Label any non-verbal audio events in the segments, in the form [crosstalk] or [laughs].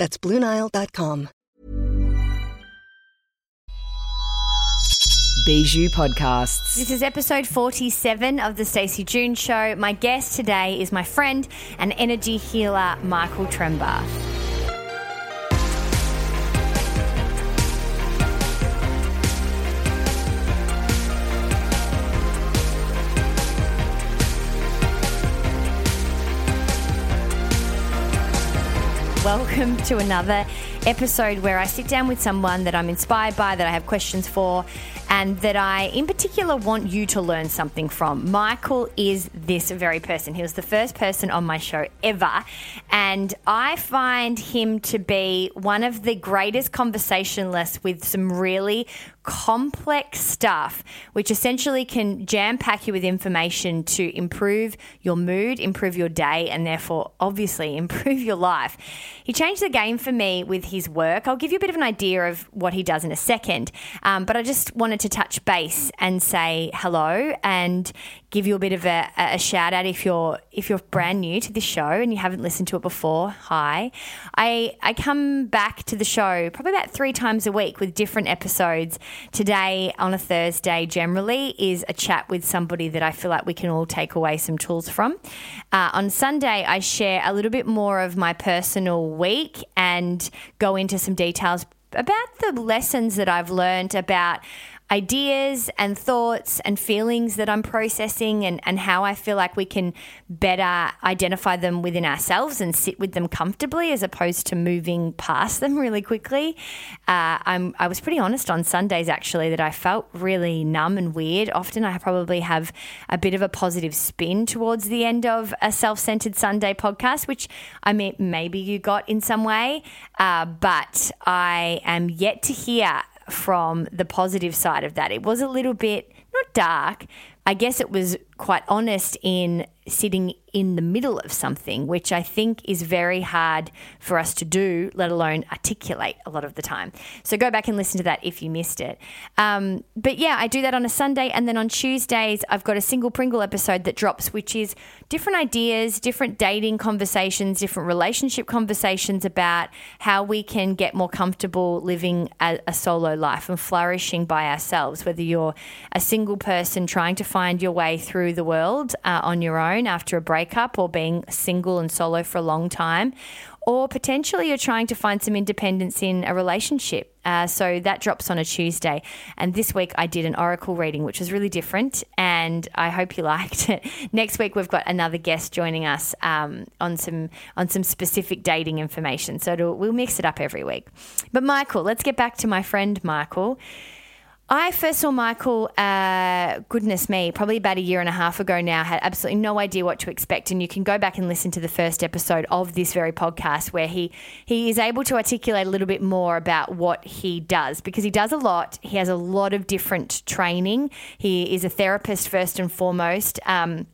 That's BlueNile.com. Bijou Podcasts. This is episode 47 of The Stacey June Show. My guest today is my friend and energy healer, Michael Trembath. Welcome to another episode where I sit down with someone that I'm inspired by, that I have questions for, and that I, in particular, want you to learn something from. Michael is this very person. He was the first person on my show ever, and I find him to be one of the greatest conversationalists with some really complex stuff, which essentially can jam pack you with information to improve your mood, improve your day, and therefore, obviously, [laughs] improve your life. He changed the game for me with his work. I'll give you a bit of an idea of what he does in a second, um, but I just wanted to touch base and say hello and give you a bit of a, a, shout out if you're if you're brand new to this show and you haven't listened to it before. Hi, I I come back to the show probably about three times a week with different episodes. Today on a Thursday, generally, is a chat with somebody that I feel like we can all take away some tools from. Uh, on Sunday, I share a little bit more of my personal week and go into some details about the lessons that I've learned about ideas and thoughts and feelings that I'm processing and, and how I feel like we can better identify them within ourselves and sit with them comfortably as opposed to moving past them really quickly. Uh, I'm, I was pretty honest on Sundays actually that I felt really numb and weird. Often I probably have a bit of a positive spin towards the end of a self centered Sunday podcast, which I mean, maybe you got in some way, uh, but I am yet to hear from the positive side of that. It was a little bit, not dark, I guess it was quite honest in sitting in the middle of something, which I think is very hard for us to do, let alone articulate a lot of the time. So go back and listen to that if you missed it. Um, but yeah, I do that on a Sunday. And then on Tuesdays, I've got a single Pringle episode that drops, which is different ideas, different dating conversations, different relationship conversations about how we can get more comfortable living a, a solo life and flourishing by ourselves, whether you're a single person trying to find your way through the world uh, on your own after a breakup or being single and solo for a long time, or potentially you're trying to find some independence in a relationship. Uh, so that drops on a Tuesday. And this week I did an oracle reading, which was really different, and I hope you [laughs] liked it. Next week we've got another guest joining us um, on some on some specific dating information. So we'll mix it up every week. But Michael, let's get back to my friend Michael. I first saw Michael, uh, goodness me, probably about a year and a half ago now, had absolutely no idea what to expect. And you can go back and listen to the first episode of this very podcast where he, he is able to articulate a little bit more about what he does because he does a lot. He has a lot of different training. He is a therapist first and foremost. Um,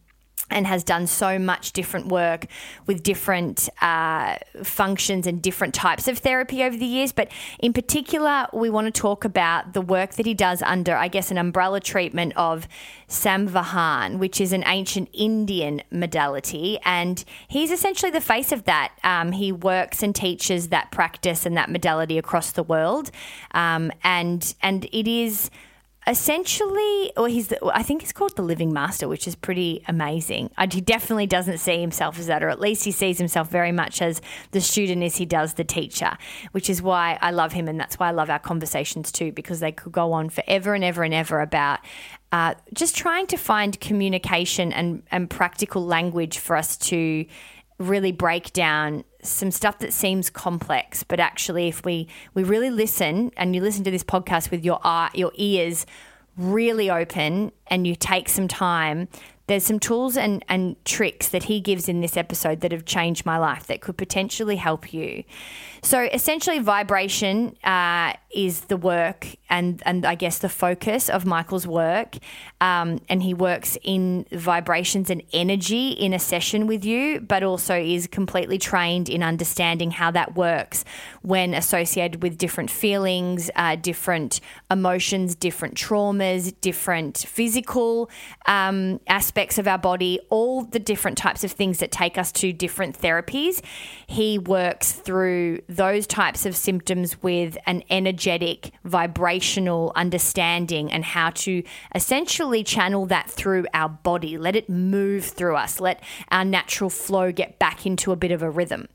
and has done so much different work with different uh, functions and different types of therapy over the years. But in particular, we want to talk about the work that he does under, I guess, an umbrella treatment of Samvahan, which is an ancient Indian modality. And he's essentially the face of that. Um, he works and teaches that practice and that modality across the world. Um, and, and it is essentially, or he's, the, I think he's called the Living Master, which is pretty amazing. he definitely doesn't see himself as that, or at least he sees himself very much as the student as he does the teacher, which is why I love him, and that's why I love our conversations too, because they could go on forever and ever and ever about uh, just trying to find communication and, and practical language for us to really break down some stuff that seems complex, but actually, if we we really listen and you listen to this podcast with your eye, your ears really open, and you take some time, there's some tools and, and tricks that he gives in this episode that have changed my life that could potentially help you. So essentially, vibration uh, is the work and and I guess the focus of Michael's work. Um, and he works in vibrations and energy in a session with you, but also is completely trained in understanding how that works when associated with different feelings, uh, different emotions, different traumas, different physical um, aspects of our body, all the different types of things that take us to different therapies. He works through those types of symptoms with an energetic, vibrational understanding and how to essentially channel that through our body, let it move through us, let our natural flow get back into a bit of a rhythm.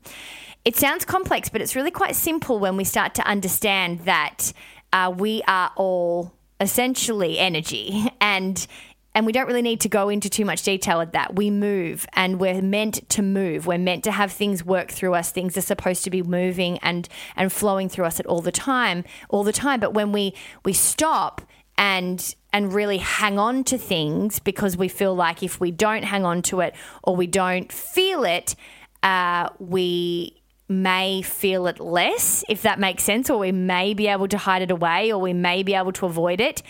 It sounds complex, but it's really quite simple when we start to understand that uh, we are all essentially energy. [laughs] And and we don't really need to go into too much detail with that. We move and we're meant to move. We're meant to have things work through us. Things are supposed to be moving and and flowing through us at all the time, all the time. But when we we stop and and really hang on to things because we feel like if we don't hang on to it or we don't feel it, uh, we may feel it less, if that makes sense, or we may be able to hide it away, or we may be able to avoid it,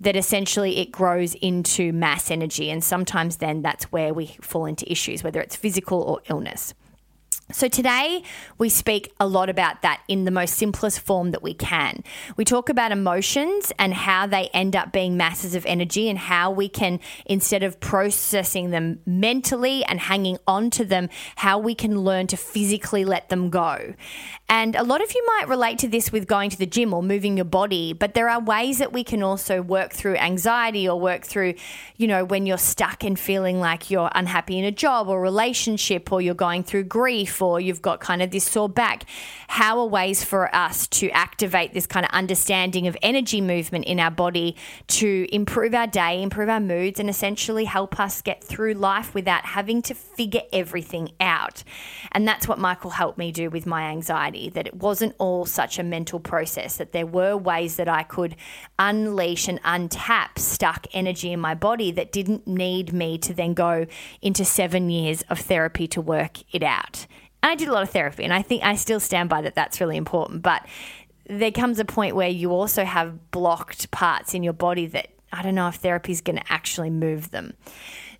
that essentially it grows into mass energy. And sometimes then that's where we fall into issues, whether it's physical or illness. So, today we speak a lot about that in the most simplest form that we can. We talk about emotions and how they end up being masses of energy, and how we can, instead of processing them mentally and hanging on to them, how we can learn to physically let them go. And a lot of you might relate to this with going to the gym or moving your body, but there are ways that we can also work through anxiety or work through, you know, when you're stuck and feeling like you're unhappy in a job or relationship or you're going through grief or you've got kind of this sore back, how are ways for us to activate this kind of understanding of energy movement in our body to improve our day, improve our moods, and essentially help us get through life without having to figure everything out? And that's what Michael helped me do with my anxiety, that it wasn't all such a mental process, that there were ways that I could unleash and untap stuck energy in my body that didn't need me to then go into seven years of therapy to work it out. I did a lot of therapy, and I think I still stand by that. That's really important. But there comes a point where you also have blocked parts in your body that I don't know if therapy is going to actually move them.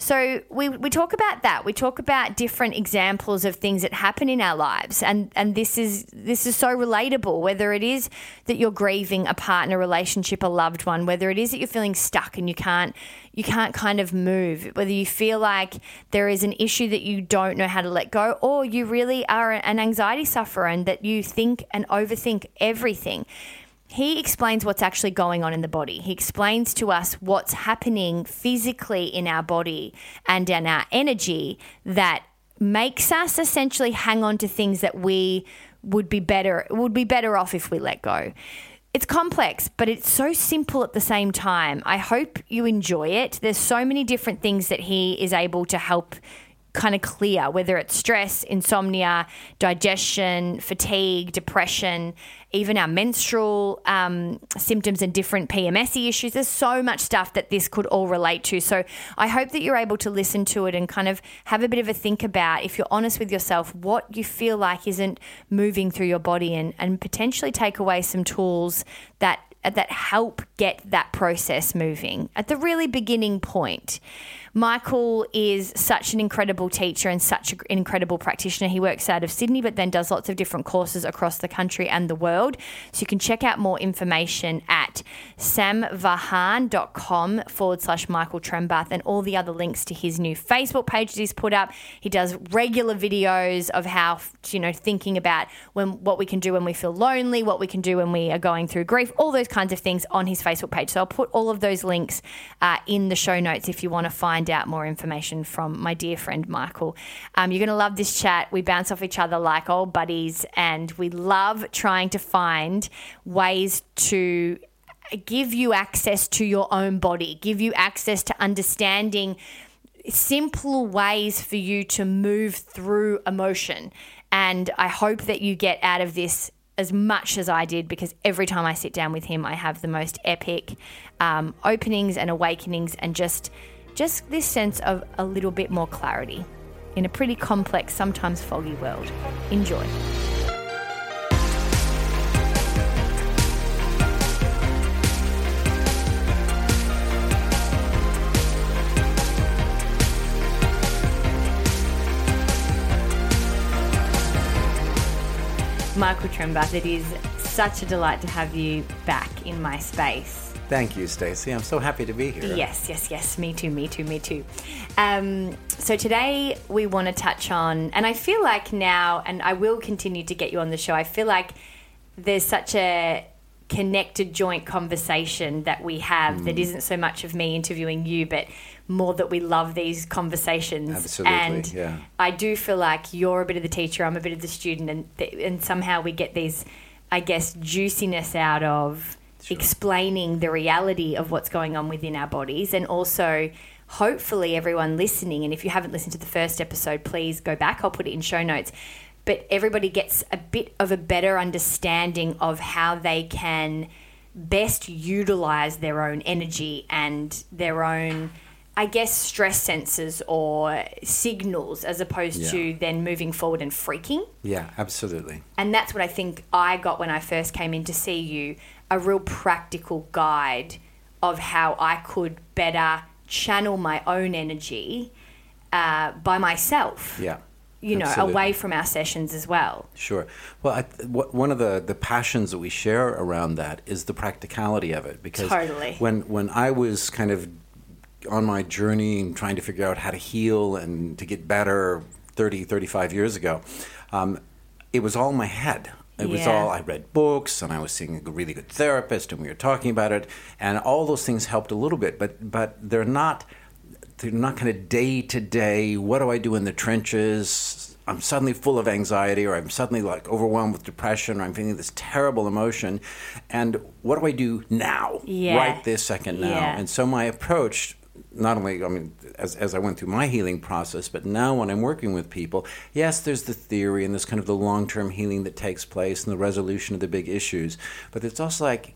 So we, we talk about that. We talk about different examples of things that happen in our lives, and and this is this is so relatable. Whether it is that you're grieving a partner, relationship, a loved one, whether it is that you're feeling stuck and you can't you can't kind of move, whether you feel like there is an issue that you don't know how to let go, or you really are an anxiety sufferer and that you think and overthink everything he explains what's actually going on in the body. He explains to us what's happening physically in our body and in our energy that makes us essentially hang on to things that we would be better would be better off if we let go. It's complex, but it's so simple at the same time. I hope you enjoy it. There's so many different things that he is able to help kind of clear, whether it's stress, insomnia, digestion, fatigue, depression, even our menstrual um, symptoms and different PMSy issues. There's so much stuff that this could all relate to. So I hope that you're able to listen to it and kind of have a bit of a think about, if you're honest with yourself, what you feel like isn't moving through your body and, and potentially take away some tools that that help get that process moving at the really beginning point. Michael is such an incredible teacher and such an incredible practitioner. He works out of Sydney, but then does lots of different courses across the country and the world. So you can check out more information at samvahan.com forward slash Michael Trembath and all the other links to his new Facebook page that he's put up. He does regular videos of how, you know, thinking about when what we can do when we feel lonely, what we can do when we are going through grief, all those kinds of things on his Facebook page. So I'll put all of those links uh, in the show notes if you want to find find out more information from my dear friend Michael. Um, you're going to love this chat. We bounce off each other like old buddies, and we love trying to find ways to give you access to your own body, give you access to understanding simple ways for you to move through emotion. And I hope that you get out of this as much as I did because every time I sit down with him, I have the most epic um, openings and awakenings and just just this sense of a little bit more clarity in a pretty complex, sometimes foggy world. Enjoy. Michael Trembath. It is such a delight to have you back in my space. Thank you, Stacey. I'm so happy to be here. Yes, yes, yes. Me too, me too, me too. Um, so today we want to touch on, and I feel like now, and I will continue to get you on the show, I feel like there's such a connected joint conversation that we have Mm. that isn't so much of me interviewing you, but more that we love these conversations. Absolutely, and yeah. I do feel like you're a bit of the teacher, I'm a bit of the student, and th- and somehow we get these, I guess, juiciness out of explaining the reality of what's going on within our bodies, and also. Hopefully, everyone listening, and if you haven't listened to the first episode, please go back. I'll put it in show notes. But everybody gets a bit of a better understanding of how they can best utilize their own energy and their own I guess stress sensors or signals as opposed Yeah. to then moving forward and freaking. Yeah, absolutely. And that's what I think I got when I first came in to see you a real practical guide of how I could better channel my own energy uh, by myself. Yeah. You know, absolutely. away from our sessions as well. Sure. Well, I, one of the, the passions that we share around that is the practicality of it. Because Totally. when when I was kind of on my journey and trying to figure out how to heal and to get better 30, 35 years ago, um, it was all in my head. It was all, I read books and I was seeing a really good therapist and we were talking about it. And all those things helped a little bit, but, but they're not they're not kind of day to day. What do I do in the trenches? I'm suddenly full of anxiety, or I'm suddenly like overwhelmed with depression, or I'm feeling this terrible emotion. And what do I do now? Yeah. Right this second now. Yeah. And so my approach, not only, I mean, as, as I went through my healing process, but now when I'm working with people, yes, there's the theory and there's kind of the long term healing that takes place and the resolution of the big issues. But it's also like,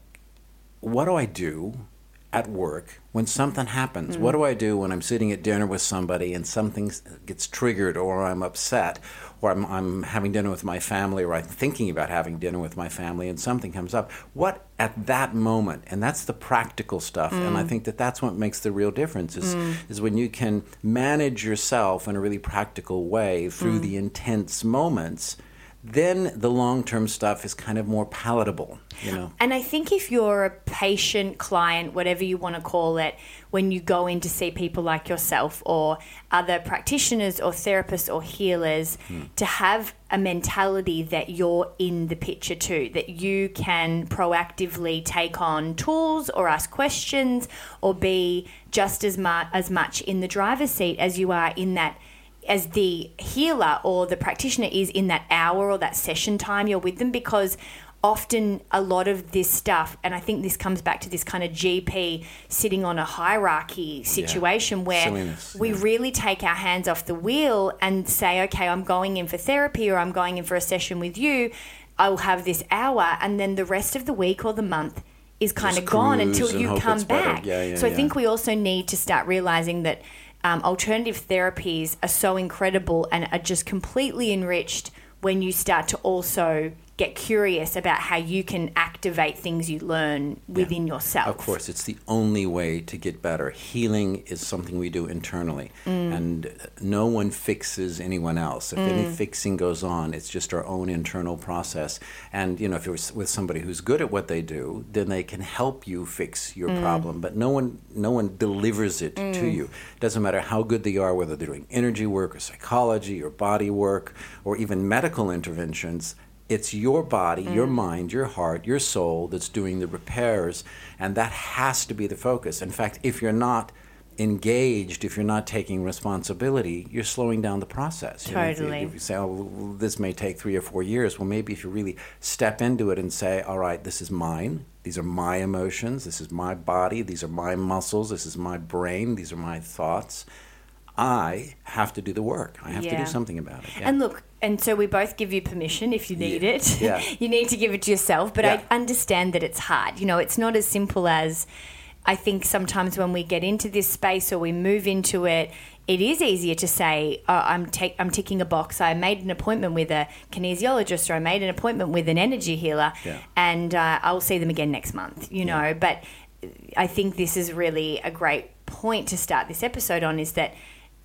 what do I do at work when something happens? Mm-hmm. What do I do when I'm sitting at dinner with somebody and something gets triggered or I'm upset or I'm, I'm having dinner with my family or I'm thinking about having dinner with my family and something comes up? What at that moment? And that's the practical stuff. And I mm. think that that's what makes the real difference is, mm. is when you can manage yourself in a really practical way through the mm. intense moments. Then the long-term stuff is kind of more palatable, you know. And I think if you're a patient client, whatever you want to call it, when you go in to see people like yourself or other practitioners or therapists or healers, hmm. to have a mentality that you're in the picture too, that you can proactively take on tools or ask questions or be just as, mu- as much in the driver's seat as you are in that as the healer or the practitioner is in that hour or that session time you're with them because often a lot of this stuff and i think this comes back to this kind of gp sitting on a hierarchy situation where Silliness, we yeah. really take our hands off the wheel and say okay i'm going in for therapy or i'm going in for a session with you. I'll have this hour and then the rest of the week or the month is kind Just of gone until you come back. Yeah, yeah, so i think we also need to start realizing that um, alternative therapies are so incredible and are just completely enriched when you start to also get curious about how you can activate things you learn within yourself. Of course, it's the only way to get better. Healing is something we do internally, Mm. and no one fixes anyone else. If any fixing goes on, it's just our own internal process. And you know, if you're with somebody who's good at what they do, then they can help you fix your Mm. problem. But no one, no one delivers it to you. It doesn't matter how good they are, whether they're doing energy work or psychology or body work or even medical interventions it's your body, your mm. mind, your heart, your soul that's doing the repairs, and that has to be the focus. In fact, if you're not engaged, if you're not taking responsibility, you're slowing down the process. You know, if Totally. if you say, oh, well, this may take three or four years, well, maybe if you really step into it and say, all right, this is mine. These are my emotions. This is my body. These are my muscles. This is my brain. These are my thoughts. I have to do the work. I have to do something about it. Yeah. And look, and so we both give you permission if you need Yeah. it. [laughs] Yeah. you need to give it to yourself, but Yeah. I understand that it's hard. You know, it's not as simple as I think sometimes when we get into this space or we move into it, it is easier to say, oh, I'm, take, I'm ticking a box. I made an appointment with a kinesiologist or I made an appointment with an energy healer Yeah. and uh, I'll see them again next month, you know. But I think this is really a great point to start this episode on is that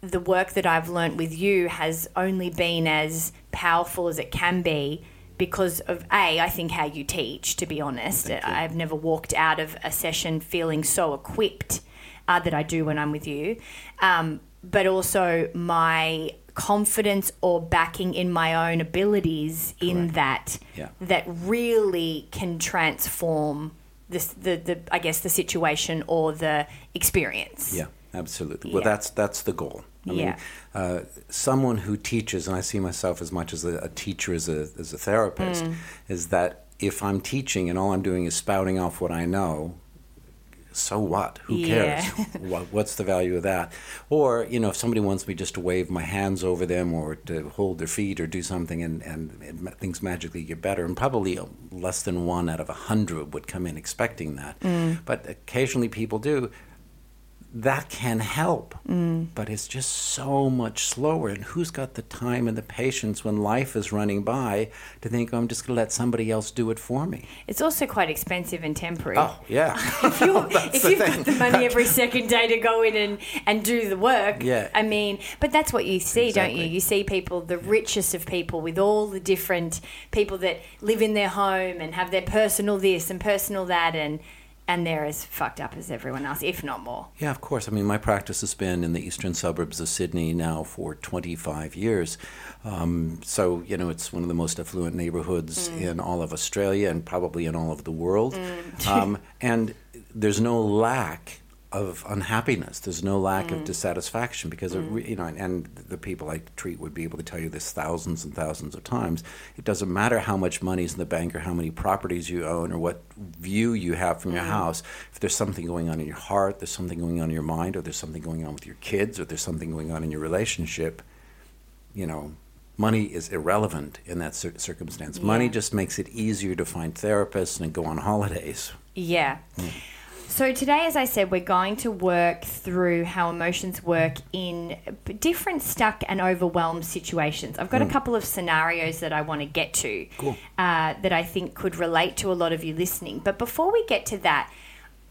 the work that I've learnt with you has only been as powerful as it can be because of a I think how you teach. To be honest, I've never walked out of a session feeling so equipped uh, that I do when I'm with you, um, but also my confidence or backing in my own abilities in that Yeah. that really can transform this the, the I guess the situation or the experience. Yeah, absolutely. Well, that's that's the goal. I mean, uh, someone who teaches, and I see myself as much as a, a teacher as a as a therapist, Mm. is that if I'm teaching and all I'm doing is spouting off what I know, so what? Who cares? Yeah. [laughs] what, what's the value of that? Or you know, if somebody wants me just to wave my hands over them or to hold their feet or do something, and and it, things magically get better, and probably less than one out of a hundred would come in expecting that, Mm. but occasionally people do that can help, Mm. but it's just so much slower. And who's got the time and the patience when life is running by to think, oh, I'm just going to let somebody else do it for me? It's also quite expensive and temporary. Oh, yeah. [laughs] if, you [laughs] if you've thing. got the money every second day to go in and, and do the work, Yeah. I mean, but that's what you see, don't you? You see people, the richest of people, with all the different people that live in their home and have their personal this and personal that, and and they're as fucked up as everyone else, if not more. Yeah, of course. I mean, my practice has been in the eastern suburbs of Sydney now for 25 years. Um, so, you know, it's one of the most affluent neighborhoods in all of Australia and probably in all of the world. um, and there's no lack of unhappiness. There's no lack of mm. dissatisfaction because, of, mm. re- you know, and, and the people I treat would be able to tell you this thousands and thousands of times. It doesn't matter how much money's in the bank or how many properties you own or what view you have from your mm. house. If there's something going on in your heart, there's something going on in your mind, or there's something going on with your kids, or there's something going on in your relationship, you know, money is irrelevant in that cir- circumstance. Money just makes it easier to find therapists and go on holidays. Yeah. So today, as I said, we're going to work through how emotions work in different stuck and overwhelmed situations. I've got a couple of scenarios that I want to get to Cool. uh, that I think could relate to a lot of you listening. But before we get to that,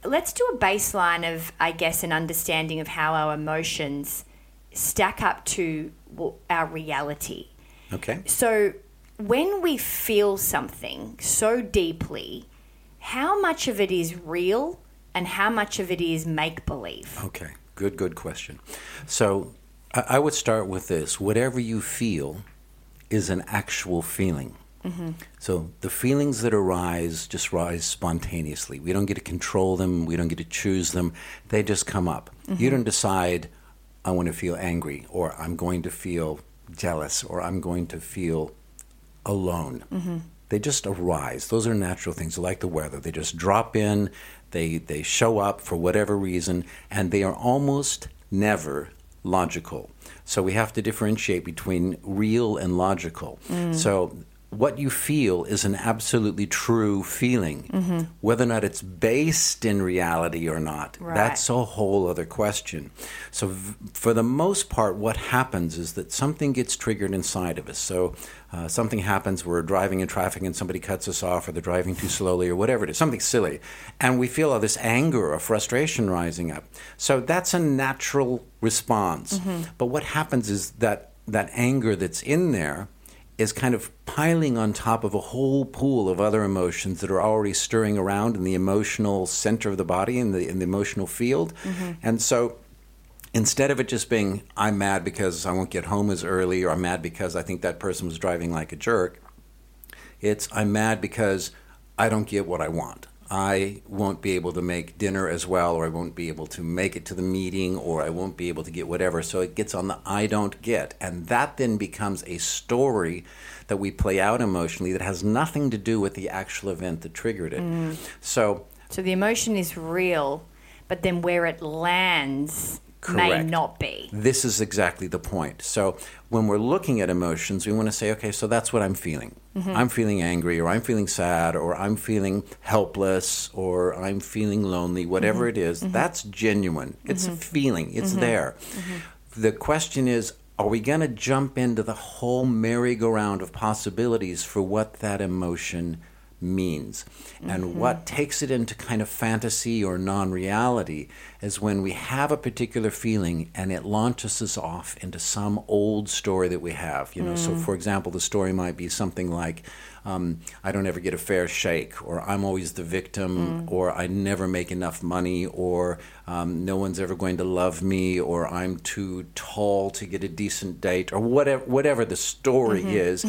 let's do a baseline of, I guess, an understanding of how our emotions stack up to our reality. Okay? So, when we feel something so deeply, how much of it is real and how much of it is make believe? Okay, good, good question. So I, I would start with this whatever you feel is an actual feeling. Mm-hmm. So the feelings that arise just rise spontaneously. We don't get to control them, we don't get to choose them, they just come up. You mm-hmm. don't decide, I want to feel angry, or I'm going to feel jealous, or I'm going to feel alone. Mm-hmm. They just arise. Those are natural things, like the weather. They just drop in, they, they show up for whatever reason, and they are almost never logical. So we have to differentiate between real and logical. Mm. So what you feel is an absolutely true feeling. Whether or not it's based in reality or not, Right. that's a whole other question. So, v- for the most part, what happens is that something gets triggered inside of us. So, uh, something happens, we're driving in traffic and somebody cuts us off, or they're driving too slowly, or whatever it is, something silly. And we feel all this anger or frustration rising up. So, that's a natural response. But what happens is that that anger that's in there is kind of piling on top of a whole pool of other emotions that are already stirring around in the emotional center of the body, in the in the emotional field, mm-hmm. and so. Instead of it just being, I'm mad because I won't get home as early, or I'm mad because I think that person was driving like a jerk, it's, I'm mad because I don't get what I want. I won't be able to make dinner as well, or I won't be able to make it to the meeting, or I won't be able to get whatever. So it gets on the I don't get. And that then becomes a story that we play out emotionally that has nothing to do with the actual event that triggered it. Mm. So So the emotion is real, but then where it lands may not be. This is exactly the point. So when we're looking at emotions, we want to say, okay, so that's what I'm feeling. Mm-hmm. I'm feeling angry, or I'm feeling sad, or I'm feeling helpless, or I'm feeling lonely, whatever mm-hmm. it is, mm-hmm. That's genuine. It's a feeling, it's there. The question is, are we going to jump into the whole merry-go-round of possibilities for what that emotion means. And what takes it into kind of fantasy or non reality is when we have a particular feeling and it launches us off into some old story that we have. You know, so for example, the story might be something like, um, I don't ever get a fair shake, or I'm always the victim, or I never make enough money, or um, no one's ever going to love me, or I'm too tall to get a decent date, or whatever, whatever the story is.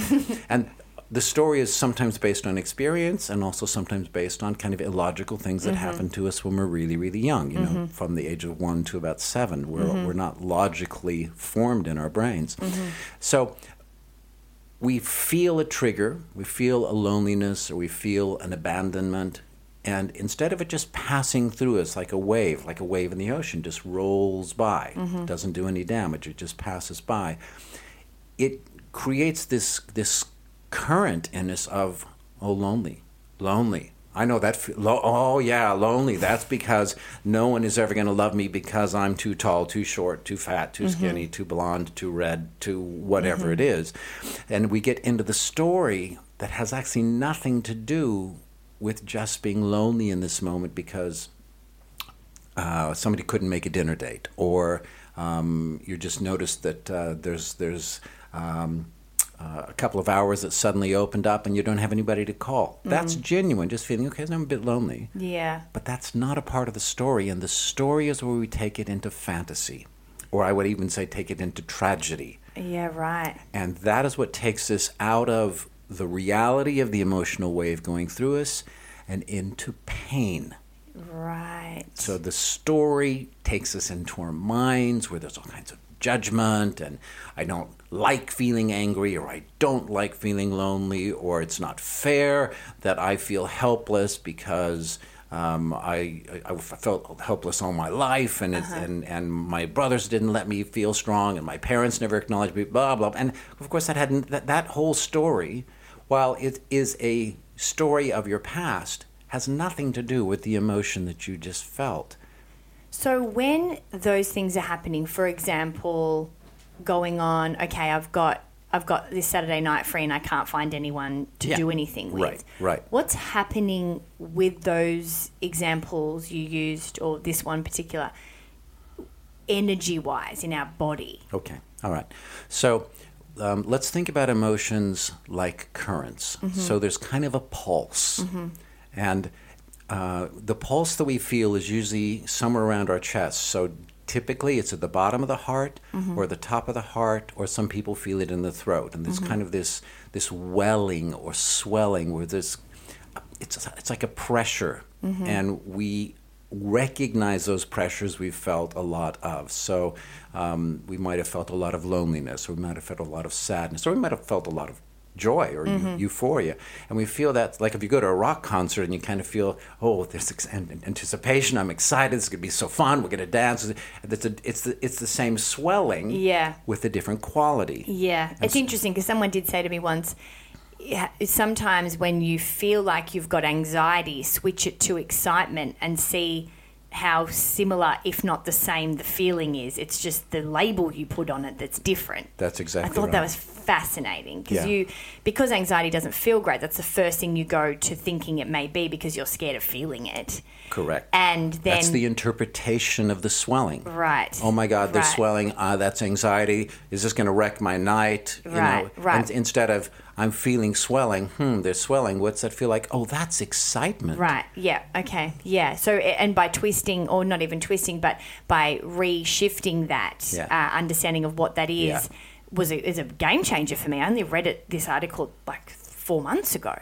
[laughs] and the story is sometimes based on experience and also sometimes based on kind of illogical things that mm-hmm. happen to us when we're really, really young, you know, mm-hmm. from the age of one to about seven. We're, mm-hmm. we're not logically formed in our brains. So we feel a trigger, we feel a loneliness, or we feel an abandonment. And instead of it just passing through us like a wave, like a wave in the ocean, just rolls by, doesn't do any damage, it just passes by, it creates this, this current in us of, oh, lonely, lonely. I know that. Lo- oh, yeah, lonely. That's because no one is ever going to love me because I'm too tall, too short, too fat, too skinny, too blonde, too red, too whatever it is. And we get into the story that has actually nothing to do with just being lonely in this moment because uh, somebody couldn't make a dinner date, or um, you just noticed that uh, there's there's um, uh, a couple of hours that suddenly opened up and you don't have anybody to call. That's genuine, just feeling okay. I'm a bit lonely, Yeah. but that's not a part of the story. And the story is where we take it into fantasy, or I would even say take it into tragedy. Yeah, right. And that is what takes us out of the reality of the emotional wave going through us and into pain. Right. So the story takes us into our minds where there's all kinds of judgment and I don't like feeling angry or I don't like feeling lonely or it's not fair that I feel helpless because um, I, I I felt helpless all my life and, it, and and my brothers didn't let me feel strong and my parents never acknowledged me blah blah. And of course that hadn't that, that whole story while it is a story of your past has nothing to do with the emotion that you just felt. So when those things are happening, for example, going on, okay, I've got I've got this Saturday night free and I can't find anyone to Yeah. do anything with. Right, right. What's happening with those examples you used or this one particular energy wise in our body? Okay, all right. So um, let's think about emotions like currents. So there's kind of a pulse. And uh, the pulse that we feel is usually somewhere around our chest. So typically it's at the bottom of the heart or the top of the heart, or some people feel it in the throat. And there's kind of this, this welling or swelling where there's it's it's like a pressure, and we recognize those pressures we've felt a lot of. So um, we might have felt a lot of loneliness, or we might have felt a lot of sadness, or we might have felt a lot of joy or eu- mm-hmm. euphoria, and we feel that like if you go to a rock concert and you kind of feel oh there's ex- anticipation, I'm excited, this is gonna be so fun, we're gonna dance. It's a, it's the it's the same swelling, Yeah. with a different quality. Yeah, it's interesting because someone did say to me once. yeah, Sometimes when you feel like you've got anxiety, switch it to excitement and see how similar, if not the same, the feeling is. It's just the label you put on it that's different. That's exactly I thought that was fascinating because Yeah. you because anxiety doesn't feel great. That's the first thing you go to thinking it may be because you're scared of feeling it. Correct. And then That's the interpretation of the swelling. right. Oh my God, there's right. swelling. Uh, that's anxiety. Is this going to wreck my night? You Right, know, right. and instead of I'm feeling swelling, hmm, there's swelling. What's that feel like? Oh, that's excitement. Right. Yeah. Okay. Yeah. So, and by twisting, or not even twisting, but by reshifting that Yeah. uh, understanding of what that is, Yeah. Was a, is a game changer for me. I only read it this article like four months ago.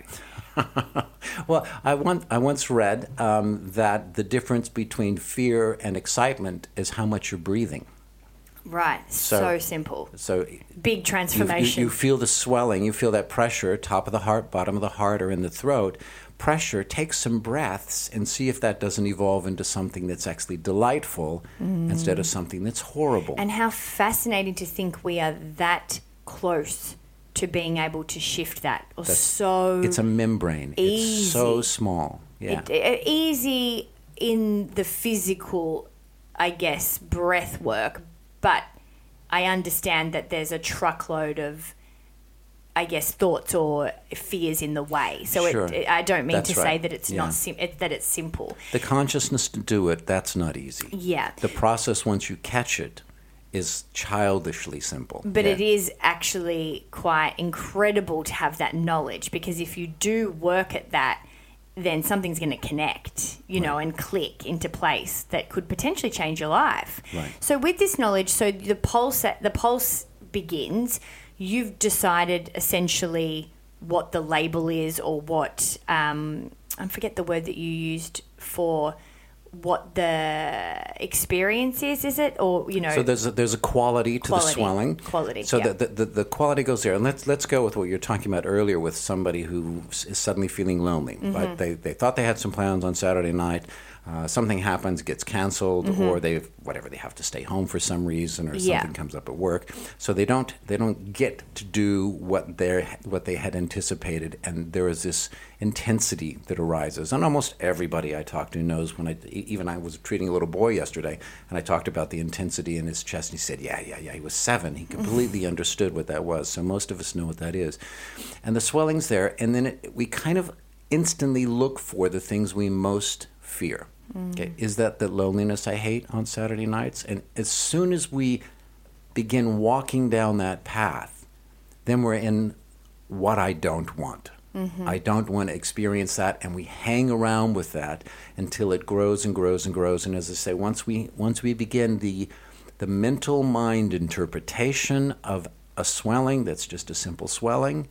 [laughs] Well, I, want, I once read um, that the difference between fear and excitement is how much you're breathing. Right. So, So- simple. So Big you, transformation. you, you feel the swelling, you feel that pressure, top of the heart, bottom of the heart, or in the throat. Pressure, take some breaths and see if that doesn't evolve into something that's actually delightful instead of something that's horrible. and how fascinating to think we are that close to being able to shift that, or so it's a membrane. It's so small. Yeah. it, it- uh, easy in the physical, I guess, breath work, but I understand that there's a truckload of I guess thoughts or fears in the way. So Sure. it, it- I don't mean That's to say that it's Yeah. not sim- it, that it's simple. The consciousness to do it, that's not easy. Yeah. The process, once you catch it, is childishly simple. But Yeah. it is actually quite incredible to have that knowledge because if you do work at that, then something's going to connect, you know, and click into place that could potentially change your life. Right. So with this knowledge, so the pulse the pulse begins. You've decided essentially what the label is or what um, I forget the word that you used for what the experience is. Is it or you know? So there's a, there's a quality to Quality. the swelling. Quality, So yeah. the, the, the quality goes there, and let's let's go with what you're talking about earlier with somebody who is suddenly feeling lonely. Mm-hmm. Right? They they thought they had some plans on Saturday night. Uh, something happens, gets canceled, or they whatever they have to stay home for some reason, or Mm-hmm. Yeah. something comes up at work. So they don't they don't get to do what they what they had anticipated, and there is this intensity that arises. And almost everybody I talk to knows when I even I was treating a little boy yesterday, and I talked about the intensity in his chest. And he said, "Yeah, yeah, yeah." He was seven. He completely understood what that was. So most of us know what that is, and the swelling's there, and then it, we kind of instantly look for the things we most fear. Mm. Okay, is that the loneliness I hate on Saturday nights? And as soon as we begin walking down that path, then we're in what I don't want. Mm-hmm. I don't want to experience that, and we hang around with that until it grows and grows and grows. And as I say, once we once we begin the the mental mind interpretation of a swelling that's just a simple swelling,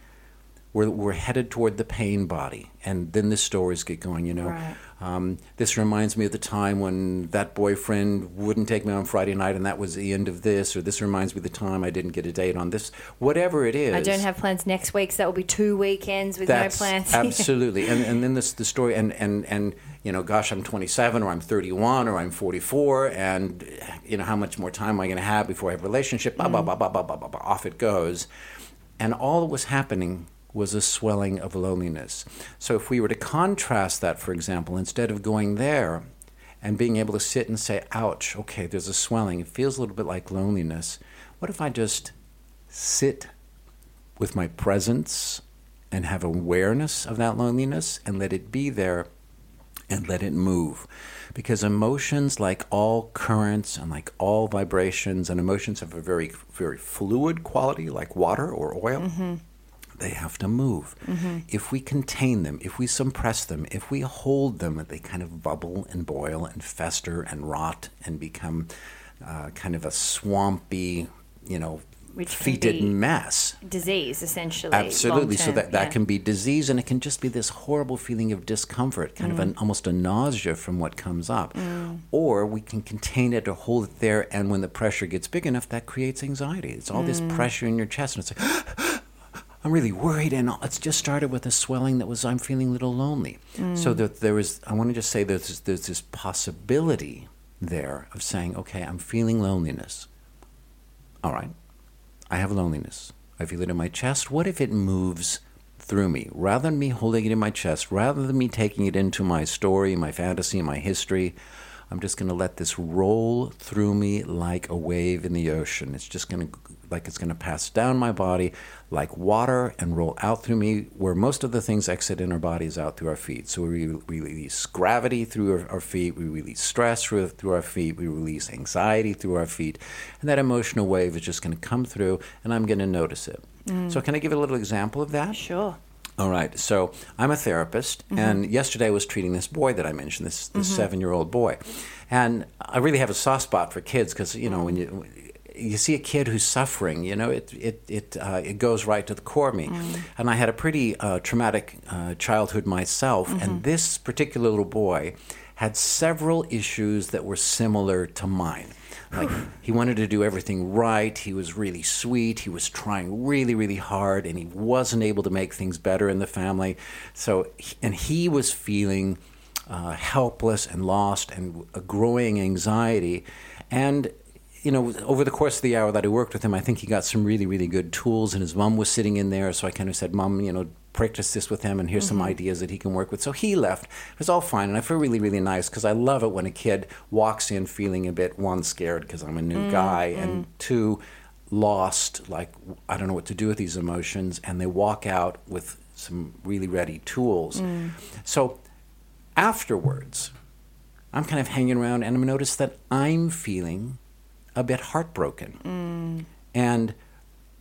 we're, we're headed toward the pain body. And then the stories get going, you know. Right. Um, this reminds me of the time when that boyfriend wouldn't take me on Friday night, and that was the end of this. Or this reminds me of the time I didn't get a date on this. Whatever it is. I don't have plans next week, so that will be two weekends with no plans. [laughs] absolutely, and and then this the story, and and and you know, gosh, I'm 27, or I'm 31, or I'm 44, and you know, how much more time am I going to have before I have a relationship? Blah blah blah blah blah blah blah. blah. Off it goes, and all that was happening was a swelling of loneliness. So if we were to contrast that, for example, instead of going there and being able to sit and say, "Ouch, okay, there's a swelling. It feels a little bit like loneliness." What if I just sit with my presence and have awareness of that loneliness and let it be there and let it move. Because emotions, like all currents and like all vibrations, and emotions have a very, very fluid quality, like water or oil. Mm-hmm. They have to move. Mm-hmm. If we contain them, if we suppress them, if we hold them, they kind of bubble and boil and fester and rot and become uh, kind of a swampy, you know, Which fetid mess. Disease, essentially. Absolutely. So that, that yeah. can be disease and it can just be this horrible feeling of discomfort, kind of mm. an, almost a nausea from what comes up. Mm. Or we can contain it or hold it there, and when the pressure gets big enough, that creates anxiety. It's all this mm. pressure in your chest, and it's like, [gasps] [gasps] [gasps] I'm really worried, and it's just started with a swelling that was I'm feeling a little lonely. So mm. that there is, I want to just say there's there's this possibility there of saying, okay, I'm feeling loneliness. All right, I have loneliness. I feel it in my chest. What if it moves through me? Rather than me holding it in my chest, rather than me taking it into my story, my fantasy, my history, I'm just going to let this roll through me like a wave in the ocean. It's just going to, like it's going to pass down my body like water and roll out through me, where most of the things exit in our bodies out through our feet. So we, release gravity through our, our feet, we release stress through, through our feet, we release anxiety through our feet, and that emotional wave is just going to come through, and I'm going to notice it. Mm. So, can I give a little example of that? Sure. All right. So I'm a therapist, mm-hmm. and yesterday I was treating this boy that I mentioned, this, this mm-hmm. seven-year-old boy, and I really have a soft spot for kids because you know when you you see a kid who's suffering, you know it it it uh, it goes right to the core of me, and I had a pretty uh, traumatic uh, childhood myself, and this particular little boy had several issues that were similar to mine. Like he wanted to do everything right. He was really sweet. He was trying really, really hard, and he wasn't able to make things better in the family. So, and he was feeling uh, helpless and lost, and a growing anxiety. And you know, over the course of the hour that I worked with him, I think he got some really, really good tools. And his mom was sitting in there, so I kind of said, "Mom, you know." Practice this with him, and here's some mm-hmm. ideas that he can work with. So he left. It was all fine, and I feel really, really nice because I love it when a kid walks in feeling a bit one scared because I'm a new mm, guy, and mm. two, lost, like I don't know what to do with these emotions, and they walk out with some really ready tools. Mm. So afterwards, I'm kind of hanging around and I'm notice that I'm feeling a bit heartbroken. And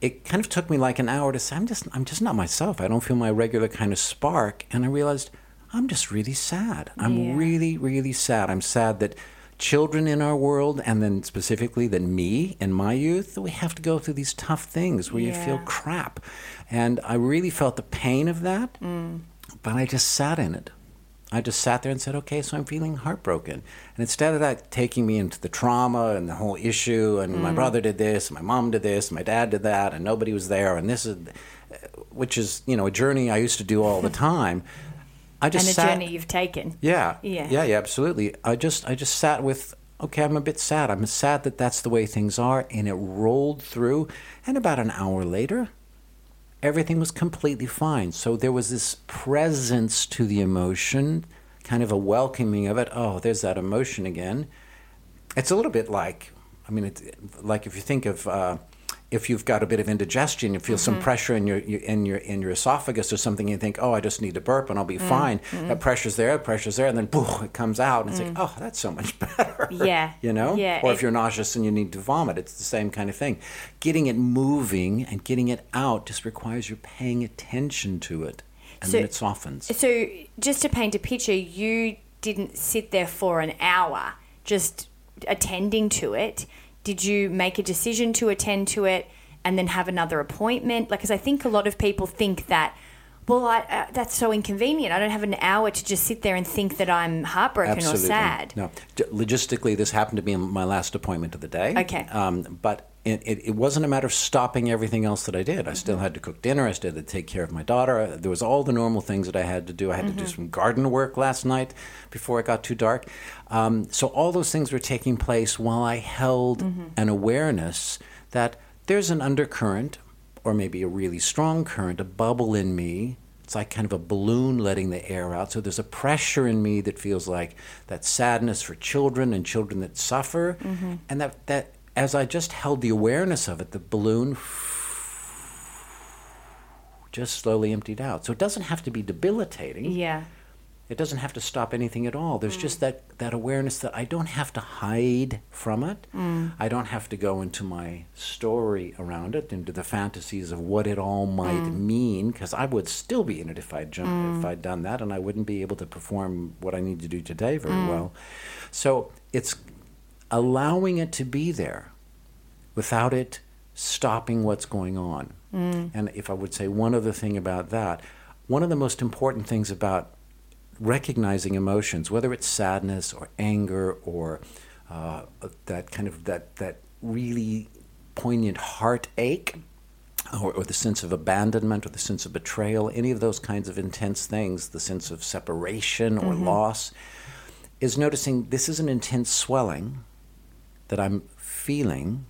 it kind of took me like an hour to say, I'm just, I'm just not myself. I don't feel my regular kind of spark. And I realized I'm just really sad. I'm Yeah. really, really sad. I'm sad that children in our world, and then specifically that me in my youth, that we have to go through these tough things where you feel crap. And I really felt the pain of that, mm. but I just sat in it. I just sat there and said, okay, so I'm feeling heartbroken. And instead of that taking me into the trauma and the whole issue, and my mm. brother did this, my mom did this, my dad did that, and nobody was there, and this is, uh, which is, you know, a journey I used to do all the [laughs] time. I just and a sat, journey you've taken. yeah. Yeah. Yeah, yeah, absolutely. I just I just sat with okay, I'm a bit sad. I'm sad that that's the way things are and it rolled through and about an hour later everything was completely fine. So there was this presence to the emotion, kind of a welcoming of it. Oh, there's that emotion again. It's a little bit like, I mean, it's like if you think of uh, if you've got a bit of indigestion, you feel some mm-hmm. pressure in your you- in your in your esophagus or something, you think, oh, I just need to burp and I'll be mm-hmm. fine. Mm-hmm. That pressure's there, pressure's there, and then boom, it comes out, and it's like, mm. oh, that's so much [laughs] better. Yeah. you know. Yeah, Or if you're nauseous and you need to vomit, it's the same kind of thing. Getting it moving and getting it out just requires you paying attention to it, and So- then it softens. So, just to paint a picture, you didn't sit there for an hour just attending to it. Did you make a decision to attend to it and then have another appointment? Like, because I think a lot of people think that, well, I, uh, that's so inconvenient. I don't have an hour to just sit there and think that I'm heartbroken or sad. No, logistically, this happened to be my last appointment of the day. Okay. Um, but it, it, it wasn't a matter of stopping everything else that I did. I Mm-hmm. still had to cook dinner. I still had to take care of my daughter. There was all the normal things that I had to do. I had to do Mm-hmm. some garden work last night before it got too dark. Um, so all those things were taking place while I held Mm-hmm. an awareness that there's an undercurrent or maybe a really strong current, a bubble in me. It's like kind of a balloon letting the air out. So there's a pressure in me that feels like that sadness for children and children that suffer. And that, that as I just held the awareness of it, the balloon just slowly emptied out. So it doesn't have to be debilitating. Yeah. It doesn't have to stop anything at all. There's mm. just that, that awareness that I don't have to hide from it. Mm. I don't have to go into my story around it, into the fantasies of what it all might mm. mean, because I would still be in it if I'd, jump, if I'd done that, and I wouldn't be able to perform what I need to do today very well. So it's allowing it to be there without it stopping what's going on. And if I would say one other thing about that, one of the most important things about recognizing emotions, whether it's sadness or anger or uh, that kind of that that really poignant heartache, or, or the sense of abandonment or the sense of betrayal, any of those kinds of intense things, the sense of separation or loss, is noticing this is an intense swelling that I'm feeling,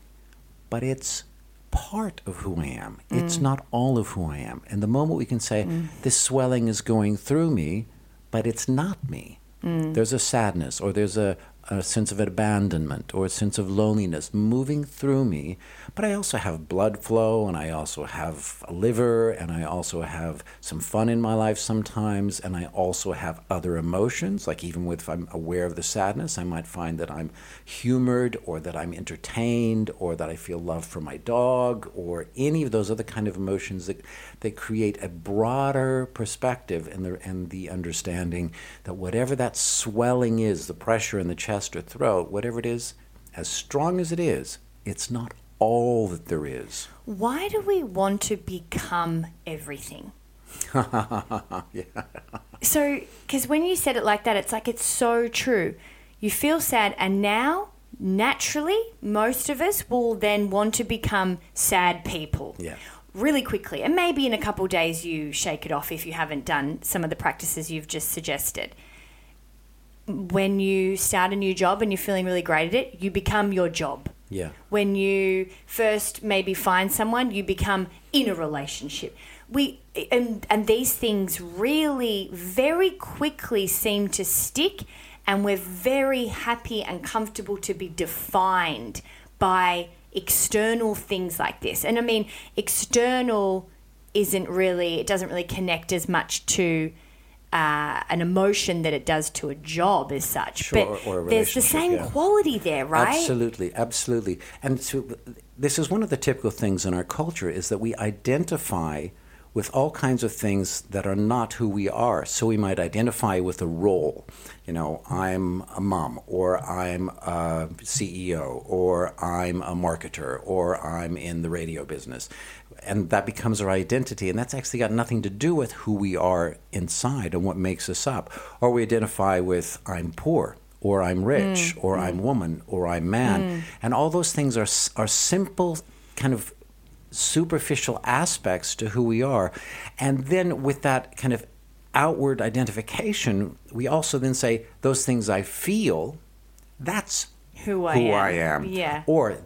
but it's part of who I am. Mm. It's not all of who I am. And the moment we can say, mm. this swelling is going through me, but it's not me. Mm. There's a sadness or there's a, a sense of abandonment or a sense of loneliness moving through me, but I also have blood flow and I also have a liver and I also have some fun in my life sometimes and I also have other emotions. Like even if I'm aware of the sadness, I might find that I'm humored or that I'm entertained or that I feel love for my dog or any of those other kind of emotions that, that create a broader perspective and the, and the understanding that whatever that swelling is, the pressure in the chest or throat, whatever it is, as strong as it is, it's not all that there is. Why do we want to become everything? [laughs] yeah. So, because when you said it like that, it's like it's so true. You feel sad, and now naturally, most of us will then want to become sad people. Yeah. Really quickly. And maybe in a couple days you shake it off if you haven't done some of the practices you've just suggested. When you start a new job and you're feeling really great at it, you become your job. Yeah. When you first maybe find someone, you become in a relationship. We and and these things really very quickly seem to stick and we're very happy and comfortable to be defined by external things like this. And I mean, external isn't really, it doesn't really connect as much to uh, an emotion that it does to a job as such. Sure, but or a there's the same yeah. quality there, right? Absolutely, absolutely. And so this is one of the typical things in our culture is that we identify with all kinds of things that are not who we are. So we might identify with a role. You know, I'm a mom, or I'm a CEO, or I'm a marketer, or I'm in the radio business. And that becomes our identity. And that's actually got nothing to do with who we are inside and what makes us up. Or we identify with I'm poor or I'm rich, mm, or mm. I'm woman, or I'm man. Mm. And all those things are, are simple, kind of superficial aspects to who we are. And then with that kind of outward identification, we also then say, those things I feel, that's Who I who am. I am. Yeah. Or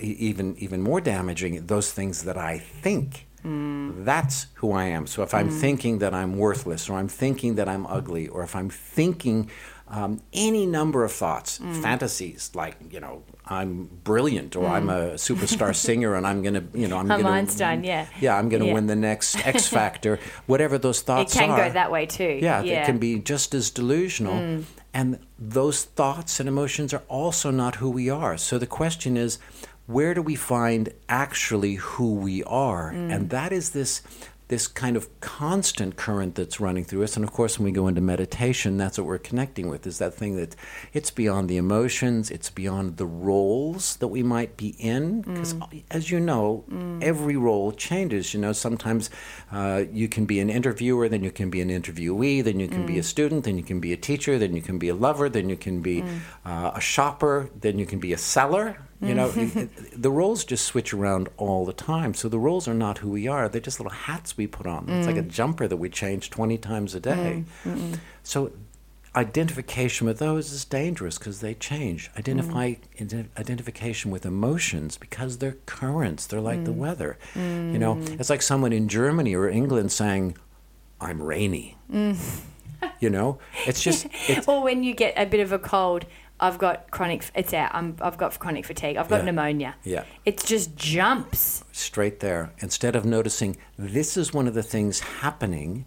even even more damaging, those things that I think. That's who I am. So if I'm thinking that I'm worthless, or I'm thinking that I'm ugly, or if I'm thinking um, any number of thoughts, fantasies like you know I'm brilliant, or I'm a superstar [laughs] singer, and I'm gonna you know I'm, I'm gonna Einstein, yeah. yeah I'm gonna Yeah. win the next [laughs] X Factor, whatever those it thoughts can are. go that way too. Yeah, yeah. it can be just as delusional. Mm. And those thoughts and emotions are also not who we are. So the question is, where do we find actually who we are? Mm. And that is this this kind of constant current that's running through us. And of course, when we go into meditation, that's what we're connecting with, is that thing that it's beyond the emotions, it's beyond the roles that we might be in. Because as you know, every role changes. You know, sometimes uh, you can be an interviewer, then you can be an interviewee, then you can be a student, then you can be a teacher, then you can be a lover, then you can be uh, a shopper, then you can be a seller. You know, it- it- the roles just switch around all the time. So the roles are not who we are. They're just little hats we put on. It's like a mm. jumper that we change 20 times a day. Mm, so identification with those is dangerous because they change. Identify mm. ident- identification with emotions because they're currents. They're like the weather. You know, it's like someone in Germany or England saying, "I'm rainy." you know, it's just [laughs] it's, or when you get a bit of a cold, I've got chronic. It's out. I'm, I've got chronic fatigue. I've got Yeah. pneumonia. Yeah. It just jumps. straight there instead of noticing this is one of the things happening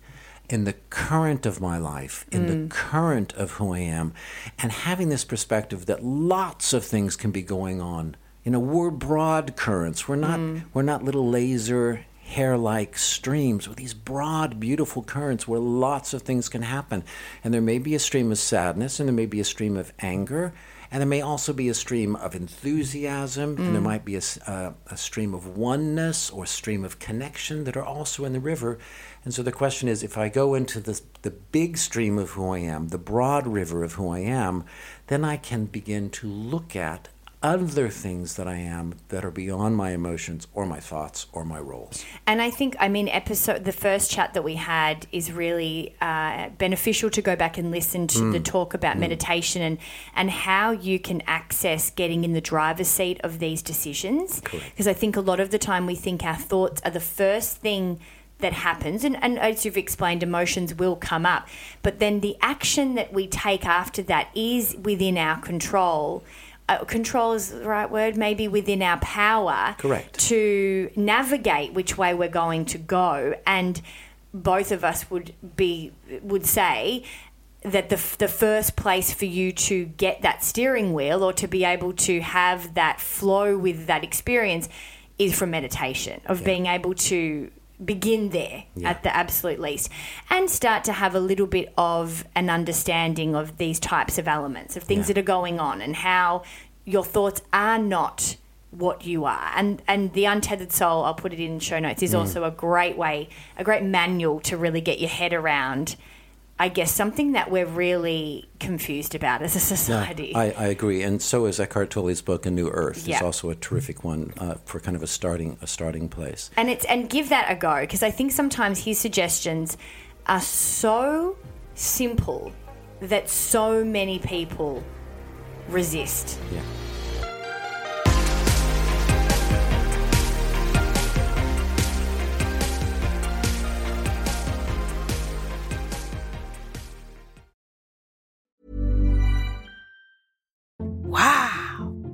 in the current of my life in the mm. current of who i am and having this perspective that lots of things can be going on you know we're broad currents we're not mm. we're not little laser hair-like streams with these broad beautiful currents where lots of things can happen and there may be a stream of sadness and there may be a stream of anger and there may also be a stream of enthusiasm, and there might be a, uh, a stream of oneness or stream of connection that are also in the river. And so the question is if I go into the, the big stream of who I am, the broad river of who I am, then I can begin to look at other things that I am that are beyond my emotions or my thoughts or my roles. And I think, I mean, episode the first chat that we had is really uh, beneficial to go back and listen to the talk about meditation and and how you can access getting in the driver's seat of these decisions. Because I think a lot of the time we think our thoughts are the first thing that happens and, and as you've explained emotions will come up but then the action that we take after that is within our control uh, control is the right word maybe within our power Correct. to navigate which way we're going to go and both of us would be would say that the, the first place for you to get that steering wheel or to be able to have that flow with that experience is from meditation of being able to begin there at the absolute least and start to have a little bit of an understanding of these types of elements of things Yeah. that are going on and how your thoughts are not what you are and and the untethered soul i'll put it in show notes Mm. is also a great way a great manual to really get your head around i guess something that we're really confused about as a society I, I agree, and so is Eckhart Tolle's book *A New Earth*. Yeah. It's also a terrific one uh, for kind of a starting a starting place. and it's and give that a go because I think sometimes his suggestions are so simple that so many people resist. Yeah.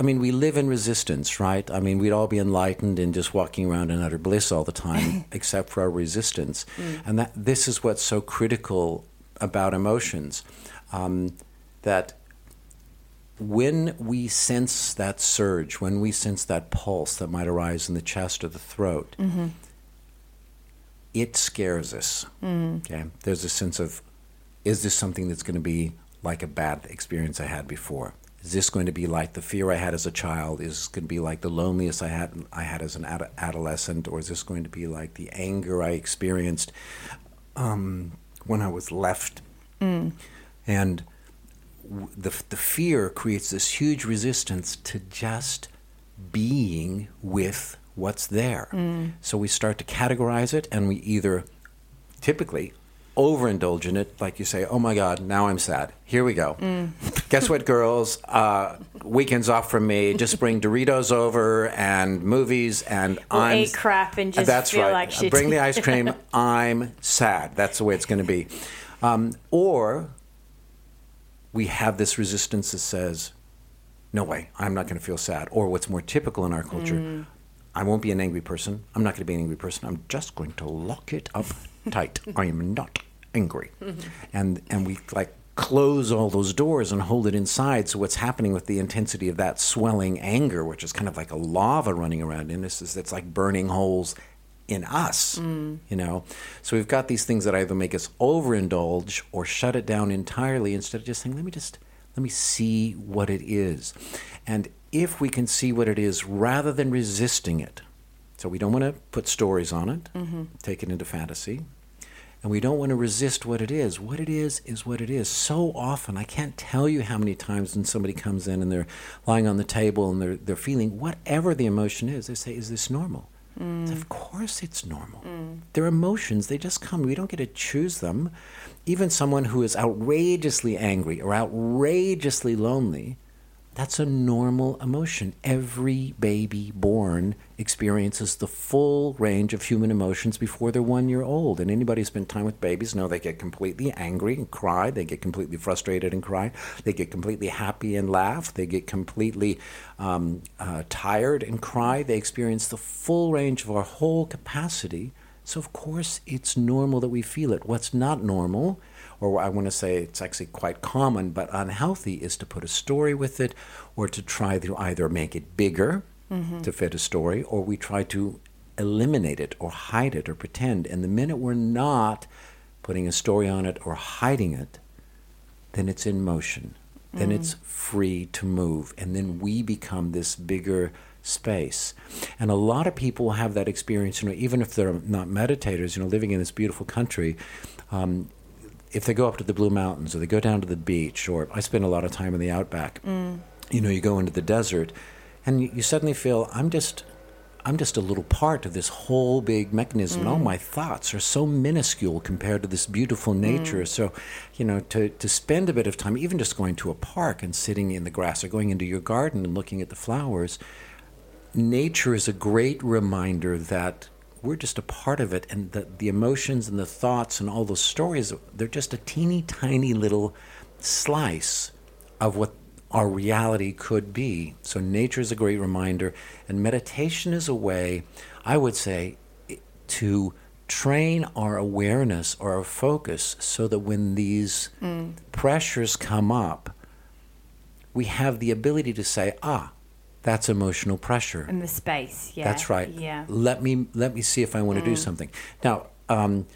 I mean, we live in resistance, right? I mean, we'd all be enlightened and just walking around in utter bliss all the time, [laughs] except for our resistance. Mm. And that this is what's so critical about emotions, um, that when we sense that surge, when we sense that pulse that might arise in the chest or the throat, mm-hmm. it scares us. Mm. Okay, there's a sense of, is this something that's going to be like a bad experience I had before? Is this going to be like the fear I had as a child? Is this going to be like the loneliness I had I had as an ad- adolescent, or is this going to be like the anger I experienced um, when I was left? And w- the the fear creates this huge resistance to just being with what's there. So we start to categorize it, and we either typically overindulge in it, like you say, "Oh my God, now I'm sad. Here we go." Guess what, girls? Uh, weekends off from me. Just bring Doritos over and movies, and We'll I'm eat crap and just That's feel right. like shit. Bring the ice cream. [laughs] I'm sad. That's the way it's going to be. Um, or we have this resistance that says, no way, I'm not going to feel sad. Or what's more typical in our culture, Mm. I won't be an angry person. I'm not going to be an angry person. I'm just going to lock it up [laughs] tight. I am not angry. And and we like close all those doors and hold it inside. So what's happening with the intensity of that swelling anger, which is kind of like a lava running around in us, is it's like burning holes in us, mm. you know. So we've got these things that either make us overindulge or shut it down entirely instead of just saying, let me just let me see what it is. And if we can see what it is rather than resisting it, so we don't want to put stories on it, mm-hmm. take it into fantasy, and we don't want to resist what it is. What it is is what it is. So often, I can't tell you how many times when somebody comes in and they're lying on the table and they're, they're feeling whatever the emotion is, they say, Is this normal? Mm. Of course, it's normal. Mm. They're emotions, they just come. We don't get to choose them. Even someone who is outrageously angry or outrageously lonely, that's a normal emotion. Every baby born experiences the full range of human emotions before they're one year old. And anybody who's spent time with babies know they get completely angry and cry. They get completely frustrated and cry. They get completely happy and laugh. They get completely um, uh, tired and cry. They experience the full range of our whole capacity. So, of course, it's normal that we feel it. What's not normal or I want to say it's actually quite common but unhealthy, is to put a story with it or to try to either make it bigger to fit a story or we try to eliminate it or hide it or pretend. And the minute we're not putting a story on it or hiding it, then it's in motion. Then it's free to move. And then we become this bigger space. And a lot of people have that experience, you know, even if they're not meditators, you know, living in this beautiful country. Um, if they go up to the Blue Mountains or they go down to the beach, or I spend a lot of time in the outback, mm. you know, you go into the desert and you, you suddenly feel, I'm just. I'm just a little part of this whole big mechanism. All mm. my thoughts are so minuscule compared to this beautiful mm. nature. So, you know, to, to spend a bit of time, even just going to a park and sitting in the grass or going into your garden and looking at the flowers, nature is a great reminder that we're just a part of it and that the emotions and the thoughts and all those stories they're just a teeny tiny little slice of what our reality could be. So nature is a great reminder and meditation is a way i would say to train our awareness or our focus so that when these pressures come up we have the ability to say ah that's emotional pressure in the space. Yeah, that's right. Yeah. Let me let me see if I want to do something. Now, um,